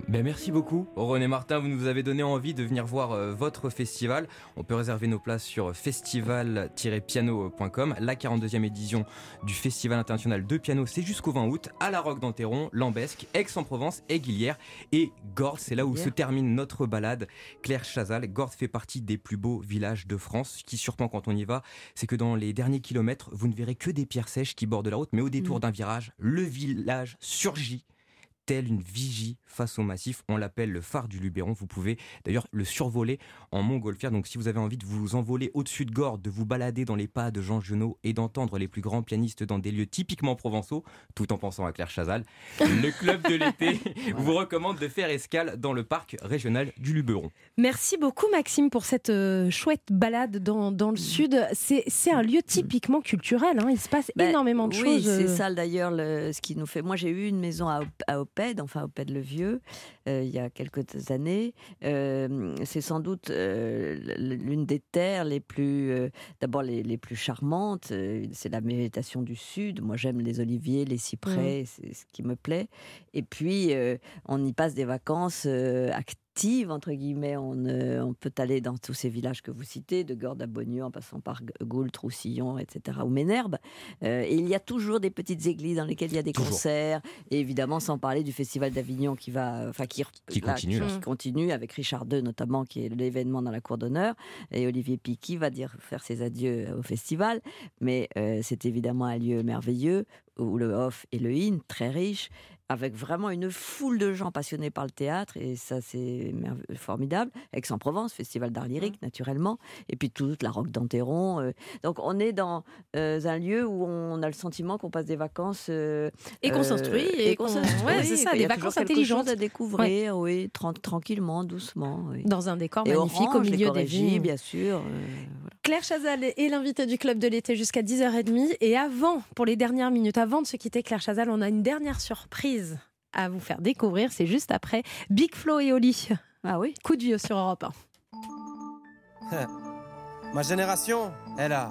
Ben, merci beaucoup René Martin, vous nous avez donné envie de venir voir euh, votre festival. On peut réserver nos places sur festival-piano.com. La 42e édition du Festival international de piano, c'est jusqu'au 20 août à la Roque d'Enterron, Lambesque, Aix-en-Provence, Aiguilière et Gordes. C'est là où se termine notre balade. Claire Chazal, Gordes fait partie des plus beaux villages de France. Ce qui surprend quand on y va, c'est que dans les derniers kilomètres, vous ne verrez que des pierres sèches qui bordent la route, mais au détour d'un virage, le village surgit telle une vigie face au massif. On l'appelle le phare du Luberon. Vous pouvez d'ailleurs le survoler en montgolfière. Donc si vous avez envie de vous envoler au-dessus de Gordes, de vous balader dans les pas de Jean Genot et d'entendre les plus grands pianistes dans des lieux typiquement provençaux, tout en pensant à Claire Chazal, le club de l'été vous recommande de faire escale dans le parc régional du Luberon. Merci beaucoup Maxime pour cette euh, chouette balade dans, dans le sud. C'est c'est un lieu typiquement culturel. hein. Il se passe Ben, énormément de oui, choses. c'est euh, ça d'ailleurs le- ce qui nous fait. Moi, j'ai eu une maison à, Op- à Opède, enfin Opède le Vieux, euh, il y a quelques années. Euh, c'est sans doute euh, l'une des terres les plus, d'abord les, les plus charmantes. c'est la végétation du sud. Moi, j'aime les oliviers, les cyprès, c'est ce qui me plaît. Et puis, on y passe des vacances euh, entre guillemets. On, euh, on peut aller dans tous ces villages que vous citez, de Gordes à Beaunieu, en passant par G- Goult, Roussillon, etc., ou Ménherbe. Euh, et il y a toujours des petites églises dans lesquelles il y a des Toujours. concerts, et évidemment sans parler du festival d'Avignon qui va, enfin qui, Qui continue, là. qui continue avec Richard II notamment, qui est l'événement dans la cour d'honneur, et Olivier Piqui va dire faire ses adieux au festival. Mais euh, c'est évidemment un lieu merveilleux où le off et le in très riche avec vraiment une foule de gens passionnés par le théâtre, et ça c'est formidable. Aix-en-Provence, Festival d'art lyrique naturellement, et puis toute la Roque d'Enterron. euh. Donc on est dans euh, un lieu où on a le sentiment qu'on passe des vacances euh, Et qu'on euh, s'instruit, et qu'on- s'instruit, ouais, c'est ça, des vacances intelligentes. à découvrir, oui, tran- tranquillement, doucement. oui. Dans un décor Et magnifique au Orange, les milieu des vignes. bien sûr. Claire Chazal est l'invitée du club de l'été jusqu'à 10h30. Et avant, pour les dernières minutes, avant de se quitter, Claire Chazal, on a une dernière surprise à vous faire découvrir. C'est juste après Big Flo et Oli. Ah oui Coup de vieux sur Europe 1. Ma génération, elle a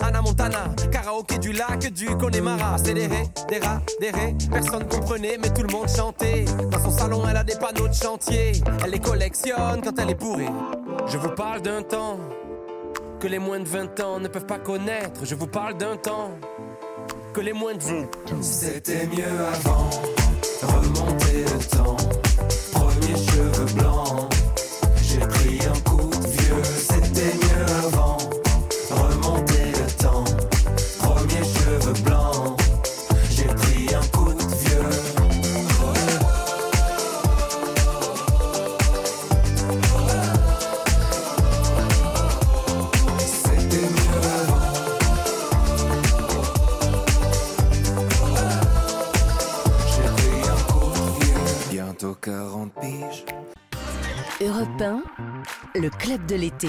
Anna Montana, karaoké du lac du Connemara. C'est des ré, des rats, des ré. Personne comprenait, mais tout le monde chantait. Dans son salon, elle a des panneaux de chantier. Elle les collectionne quand elle est bourrée. Je vous parle d'un temps que les moins de 20 ans ne peuvent pas connaître. Je vous parle d'un temps que les moins de 20 C'était mieux avant, remonter le temps. 40 piges. Europe 1, le club de l'été.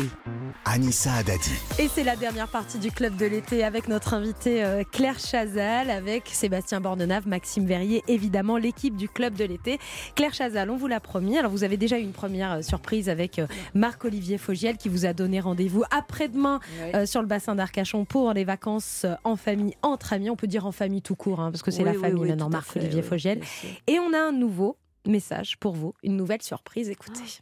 Anissa Adadi. Et c'est la dernière partie du club de l'été avec notre invité euh, Claire Chazal, avec Sébastien Bordenave, Maxime Verrier, évidemment l'équipe du club de l'été. Claire Chazal, on vous l'a promis. Alors vous avez déjà eu une première euh, surprise avec euh, Marc-Olivier Fogiel qui vous a donné rendez-vous après-demain Oui. sur le bassin d'Arcachon pour les vacances en famille, entre amis. On peut dire en famille tout court, hein, parce que c'est Oui, la famille oui, maintenant, Marc-Olivier Fogiel. Et on a un nouveau message pour vous, une nouvelle surprise. Écoutez.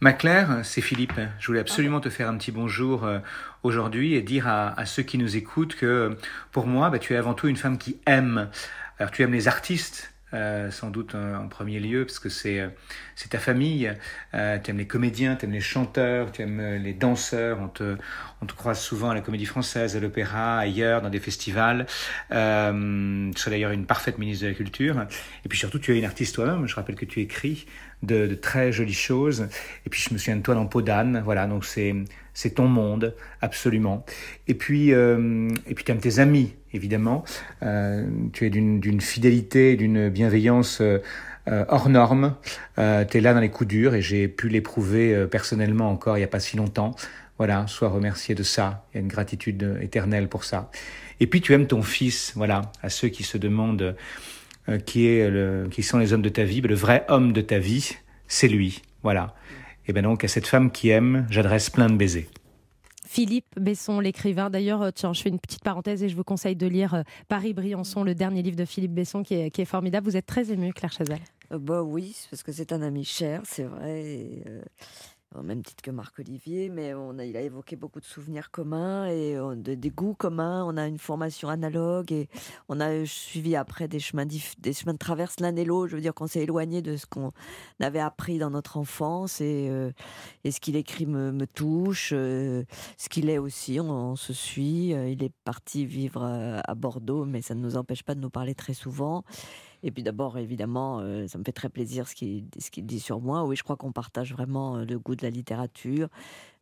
Ma Claire, c'est Philippe. Je voulais absolument te faire un petit bonjour euh, aujourd'hui et dire à, ceux qui nous écoutent que euh, pour moi, bah, tu es avant tout une femme qui aime. Alors tu aimes les artistes, euh, sans doute euh, en premier lieu, parce que c'est euh, c'est ta famille. Euh, tu aimes les comédiens, tu aimes les chanteurs, tu aimes les danseurs. On te, on te croise souvent à la Comédie Française, à l'Opéra, ailleurs, dans des festivals. Tu serais d'ailleurs une parfaite ministre de la Culture. Et puis surtout, tu es une artiste toi-même. Je rappelle que tu écris de, de très jolies choses. Et puis je me souviens de toi dans Peau d'âne. Voilà, donc c'est c'est ton monde, absolument. Et puis, euh, et puis tu aimes tes amis, évidemment. Euh, tu es d'une fidélité, d'une bienveillance euh, euh, hors norme. Euh, tu es là dans les coups durs et j'ai pu l'éprouver euh, personnellement encore il n'y a pas si longtemps. Voilà, sois remercié de ça. Il y a une gratitude éternelle pour ça. Et puis tu aimes ton fils, voilà, à ceux qui se demandent qui, est le, qui sont les hommes de ta vie, ben, le vrai homme de ta vie, c'est lui. Voilà. Et ben donc à cette femme qui aime, j'adresse plein de baisers. Philippe Besson, l'écrivain. D'ailleurs, euh, tiens, je fais une petite parenthèse et je vous conseille de lire euh, Paris-Briançon, le dernier livre de Philippe Besson qui est, qui est formidable. Vous êtes très ému, Claire Chazal. Euh, bah oui, parce que c'est un ami cher, c'est vrai. et, euh, au même titre que Marc-Olivier, mais on a, il a évoqué beaucoup de souvenirs communs et euh, de- des goûts communs. On a une formation analogue et on a suivi après des chemins, de traverse l'un et l'autre. Je veux dire qu'on s'est éloigné de ce qu'on avait appris dans notre enfance et, euh, ce qu'il écrit me, touche. euh, ce qu'il est aussi, on, se suit. Il est parti vivre à Bordeaux, mais ça ne nous empêche pas de nous parler très souvent. Et puis d'abord, évidemment, euh, ça me fait très plaisir ce qu'il dit sur moi. Oui, je crois qu'on partage vraiment euh, le goût de la littérature,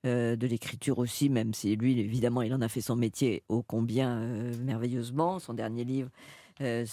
euh, de l'écriture aussi, même si lui, évidemment, il en a fait son métier ô combien merveilleusement. Son dernier livre, euh,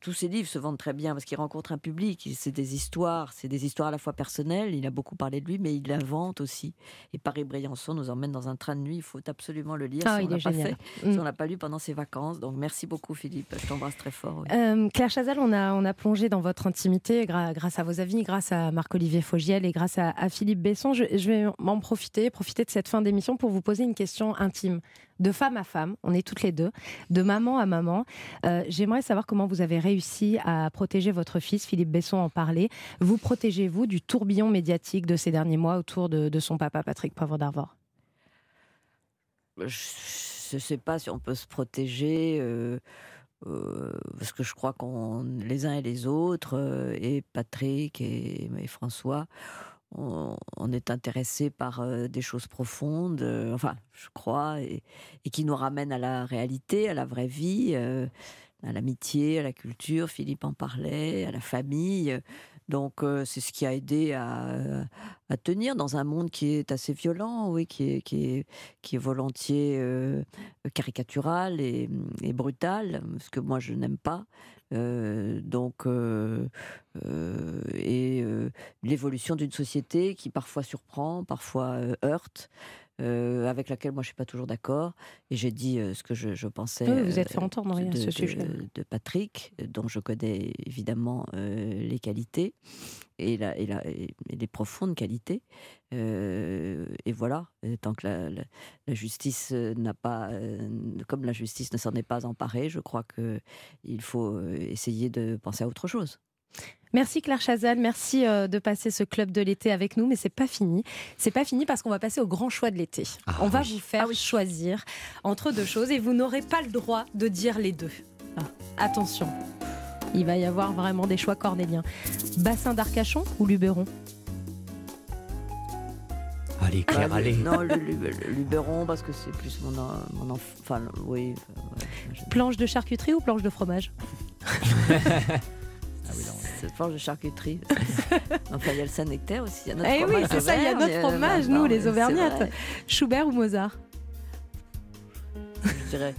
tous ses livres se vendent très bien parce qu'il rencontre un public. C'est des histoires, c'est des histoires à la fois personnelles. Il a beaucoup parlé de lui, mais il invente aussi. Et Paris-Briançon nous emmène dans un train de nuit. Il faut absolument le lire. Ah, si il on l'a pas génial. fait, Mm. si on l'a pas lu pendant ses vacances. Donc merci beaucoup, Philippe. Je t'embrasse très fort. oui. Euh, Claire Chazal, on a, on a plongé dans votre intimité grâce à vos avis, grâce à Marc-Olivier Fogiel et grâce à, à Philippe Besson. Je, je vais m'en profiter, profiter de cette fin d'émission pour vous poser une question intime. De femme à femme, on est toutes les deux, de maman à maman. Euh, J'aimerais savoir comment vous avez réussi à protéger votre fils, Philippe Besson en parlait. Vous protégez-vous du tourbillon médiatique de ces derniers mois autour de, son papa, Patrick Poivre d'Arvor? Je ne sais pas si on peut se protéger. euh, euh, parce que je crois qu'on les uns et les autres, et Patrick et, et François, on, est intéressés par euh, des choses profondes, euh, enfin, je crois, et, qui nous ramènent à la réalité, à la vraie vie, euh, à l'amitié, à la culture. Philippe en parlait, à la famille. Donc c'est ce qui a aidé à, tenir dans un monde qui est assez violent, oui, qui est, volontiers caricatural et brutal, ce que moi je n'aime pas. Donc, et l'évolution d'une société qui parfois surprend, parfois heurte. Euh, avec laquelle moi je suis pas toujours d'accord. Et j'ai dit euh, ce que je, je pensais Oui, vous êtes fait euh, entendre, oui, à de, ce de- sujet. de Patrick dont je connais évidemment les qualités et, la, et, la, et et les profondes qualités. Et voilà. Tant que la, la- justice n'a pas comme la justice ne s'en est pas emparée je crois que il faut essayer de penser à autre chose Merci Claire Chazal, merci euh, de passer ce club de l'été avec nous, mais c'est pas fini. C'est pas fini parce qu'on va passer au grand choix de l'été. On va vous faire choisir entre deux choses et vous n'aurez pas le droit de dire les deux. Ah, attention, il va y avoir vraiment des choix cornéliens. Bassin d'Arcachon ou Luberon? Allez, Claire, Ah, le- allez. non le, le- le Luberon parce que c'est plus mon, en- mon enfant enfin oui euh, Planche de charcuterie ou planche de fromage? cette planche de charcuterie. enfin, il y a le Saint-Nectaire aussi. Il y a notre Eh oui, c'est ça, il y a notre euh, fromage, nous les c'est Auvergnates. Schubert ou Mozart Je dirais,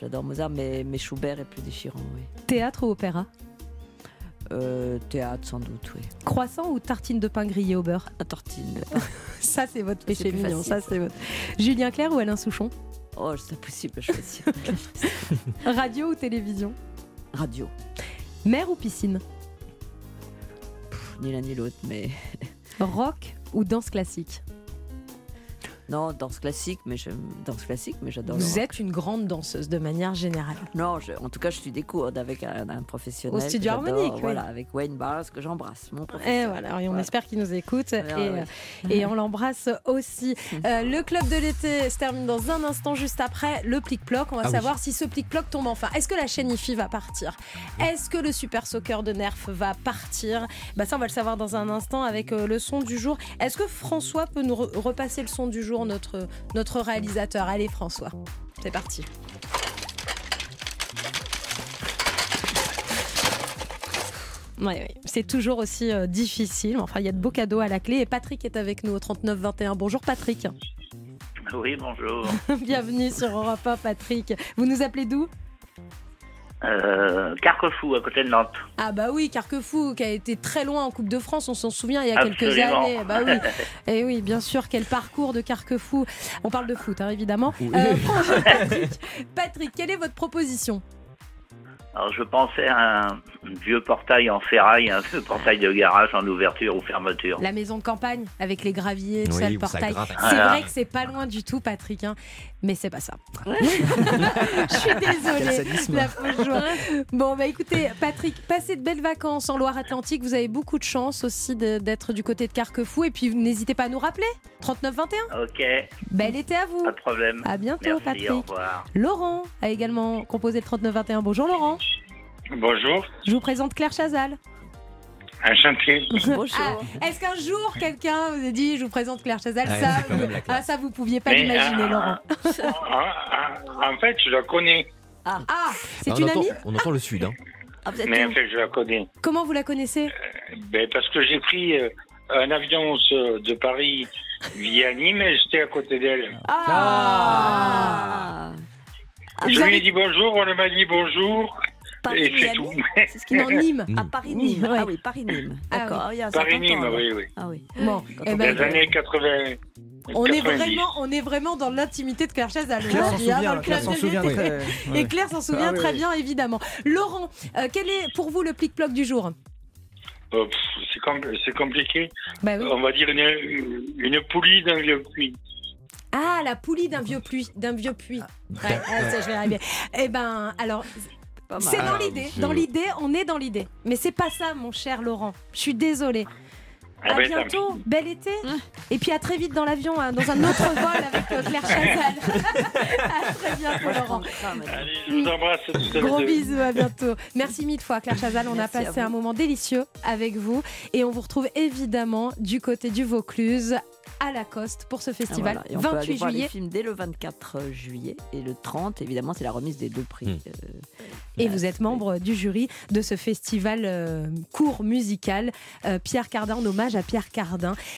j'adore Mozart, mais, mais Schubert est plus déchirant, oui. Théâtre ou opéra Euh, théâtre, sans doute, oui. Croissant ou tartine de pain grillé au beurre Un tortine. Ça, c'est votre péché mignon. Ça, c'est votre. Julien Clerc ou Alain Souchon Oh, c'est impossible de choisir. Radio ou télévision Radio. Mer ou piscine Pff, Ni l'un ni l'autre, mais. Rock ou danse classique Non, danse classique, mais j'aime danse classique, mais j'adore. le Vous rock. êtes une grande danseuse de manière générale. Non, je- en tout cas, je suis des cours avec un, un professionnel. Au studio harmonique, oui. Voilà, avec Wayne Barnes, que j'embrasse, mon Et professeur. voilà, et on espère qu'il nous écoute et, ouais. euh, et on l'embrasse aussi. Euh, le club de l'été se termine dans un instant, juste après le plic-ploc. On va Ah oui. savoir si ce plic-ploc tombe enfin. Est-ce que la chaîne IFI va partir? Est-ce que le Super Soccer de Nerf va partir? Bah Ça, on va le savoir dans un instant avec euh, le son du jour. Est-ce que François peut nous re- repasser le son du jour, notre, notre réalisateur Allez, François, c'est parti. C'est toujours aussi euh, difficile. Enfin, il y a de beaux cadeaux à la clé. Et Patrick est avec nous au 3921. Bonjour Patrick. Oui, bonjour. Bienvenue sur Europe 1, Patrick. Vous nous appelez d'où? Euh, Carquefou, à côté de Nantes. Ah bah oui, Carquefou, qui a été très loin en Coupe de France, on s'en souvient il y a quelques années. Bah oui. Et oui, bien sûr, quel parcours de Carquefou. On parle de foot, hein, évidemment. Oui. Euh, Patrick, Patrick, quelle est votre proposition? Alors, je pensais à un vieux portail en ferraille, un vieux portail de garage en ouverture ou fermeture. La maison de campagne avec les graviers, tout Oui, ça, le portail. C'est vrai que c'est pas loin du tout, Patrick, hein, mais c'est pas ça. Je suis désolée. La. Bon, bah écoutez, Patrick, passez de belles vacances en Loire-Atlantique. Vous avez beaucoup de chance aussi d'être du côté de Carquefou. Et puis, n'hésitez pas à nous rappeler. 3921. Ok, Bel été à vous. pas de problème. À bientôt, Merci, Patrick. au revoir. Laurent a également composé le 3921. Bonjour, Laurent. Bonjour, Je vous présente Claire Chazal. enchanté. Ah, Est-ce qu'un jour quelqu'un vous a dit je vous présente Claire Chazal Ouais, ça, la ah, ça vous pouviez pas l'imaginer euh, Laurent. en, fait, je la connais. Ah, c'est on une entend- amie on entend le sud. Hein. Mais en fait, je la connais. Comment vous la connaissez Ben, parce que j'ai pris euh, un avion de Paris via Nîmes et j'étais à côté d'elle. Ah, Je Vous lui ai dit bonjour, on m'a dit bonjour. Et c'est tout. C'est ce qui Non, Nîmes. À Paris-Nîmes. Ah oui, Paris-Nîmes. D'accord. il y a 50 Paris-Nîmes, ans, alors. oui, oui. Ah oui. Bon, eh Dans ben, les années 80. on est 90. vraiment, on est vraiment dans l'intimité de Claire Chazal. Hein, Et. Claire s'en souvient Ah oui, très oui. bien, évidemment. Laurent, euh, quel est pour vous le plic-ploc du jour? Euh, c'est com- c'est compliqué. Bah oui. On va dire une, une poulie d'un vieux puits. Ah, la poulie d'un vieux puits, d'un vieux puits. Ouais, ah, ça, je vais arriver. Eh ben, alors. C'est dans Ah, l'idée. Dans l'idée, on est dans l'idée. Mais c'est pas ça, mon cher Laurent. Je suis désolée. Ah à bientôt, bel été. Et puis à très vite dans l'avion, hein, dans un autre vol avec euh, Claire Chazal. à très bientôt, Laurent. Allez, je vous embrasse les Gros bisous, à bientôt. Merci mille fois, Claire Chazal. On Merci a passé un moment délicieux avec vous. Et on vous retrouve évidemment du côté du Vaucluse à Lacoste pour ce Ah, festival. voilà. Et on peut aller 28 voir les juillet. films dès le 24 juillet et le 30, évidemment, c'est la remise des deux prix. euh, Et vous êtes membre du jury de ce festival euh, court musical. Euh, Pierre Cardin, en hommage à Pierre Cardin.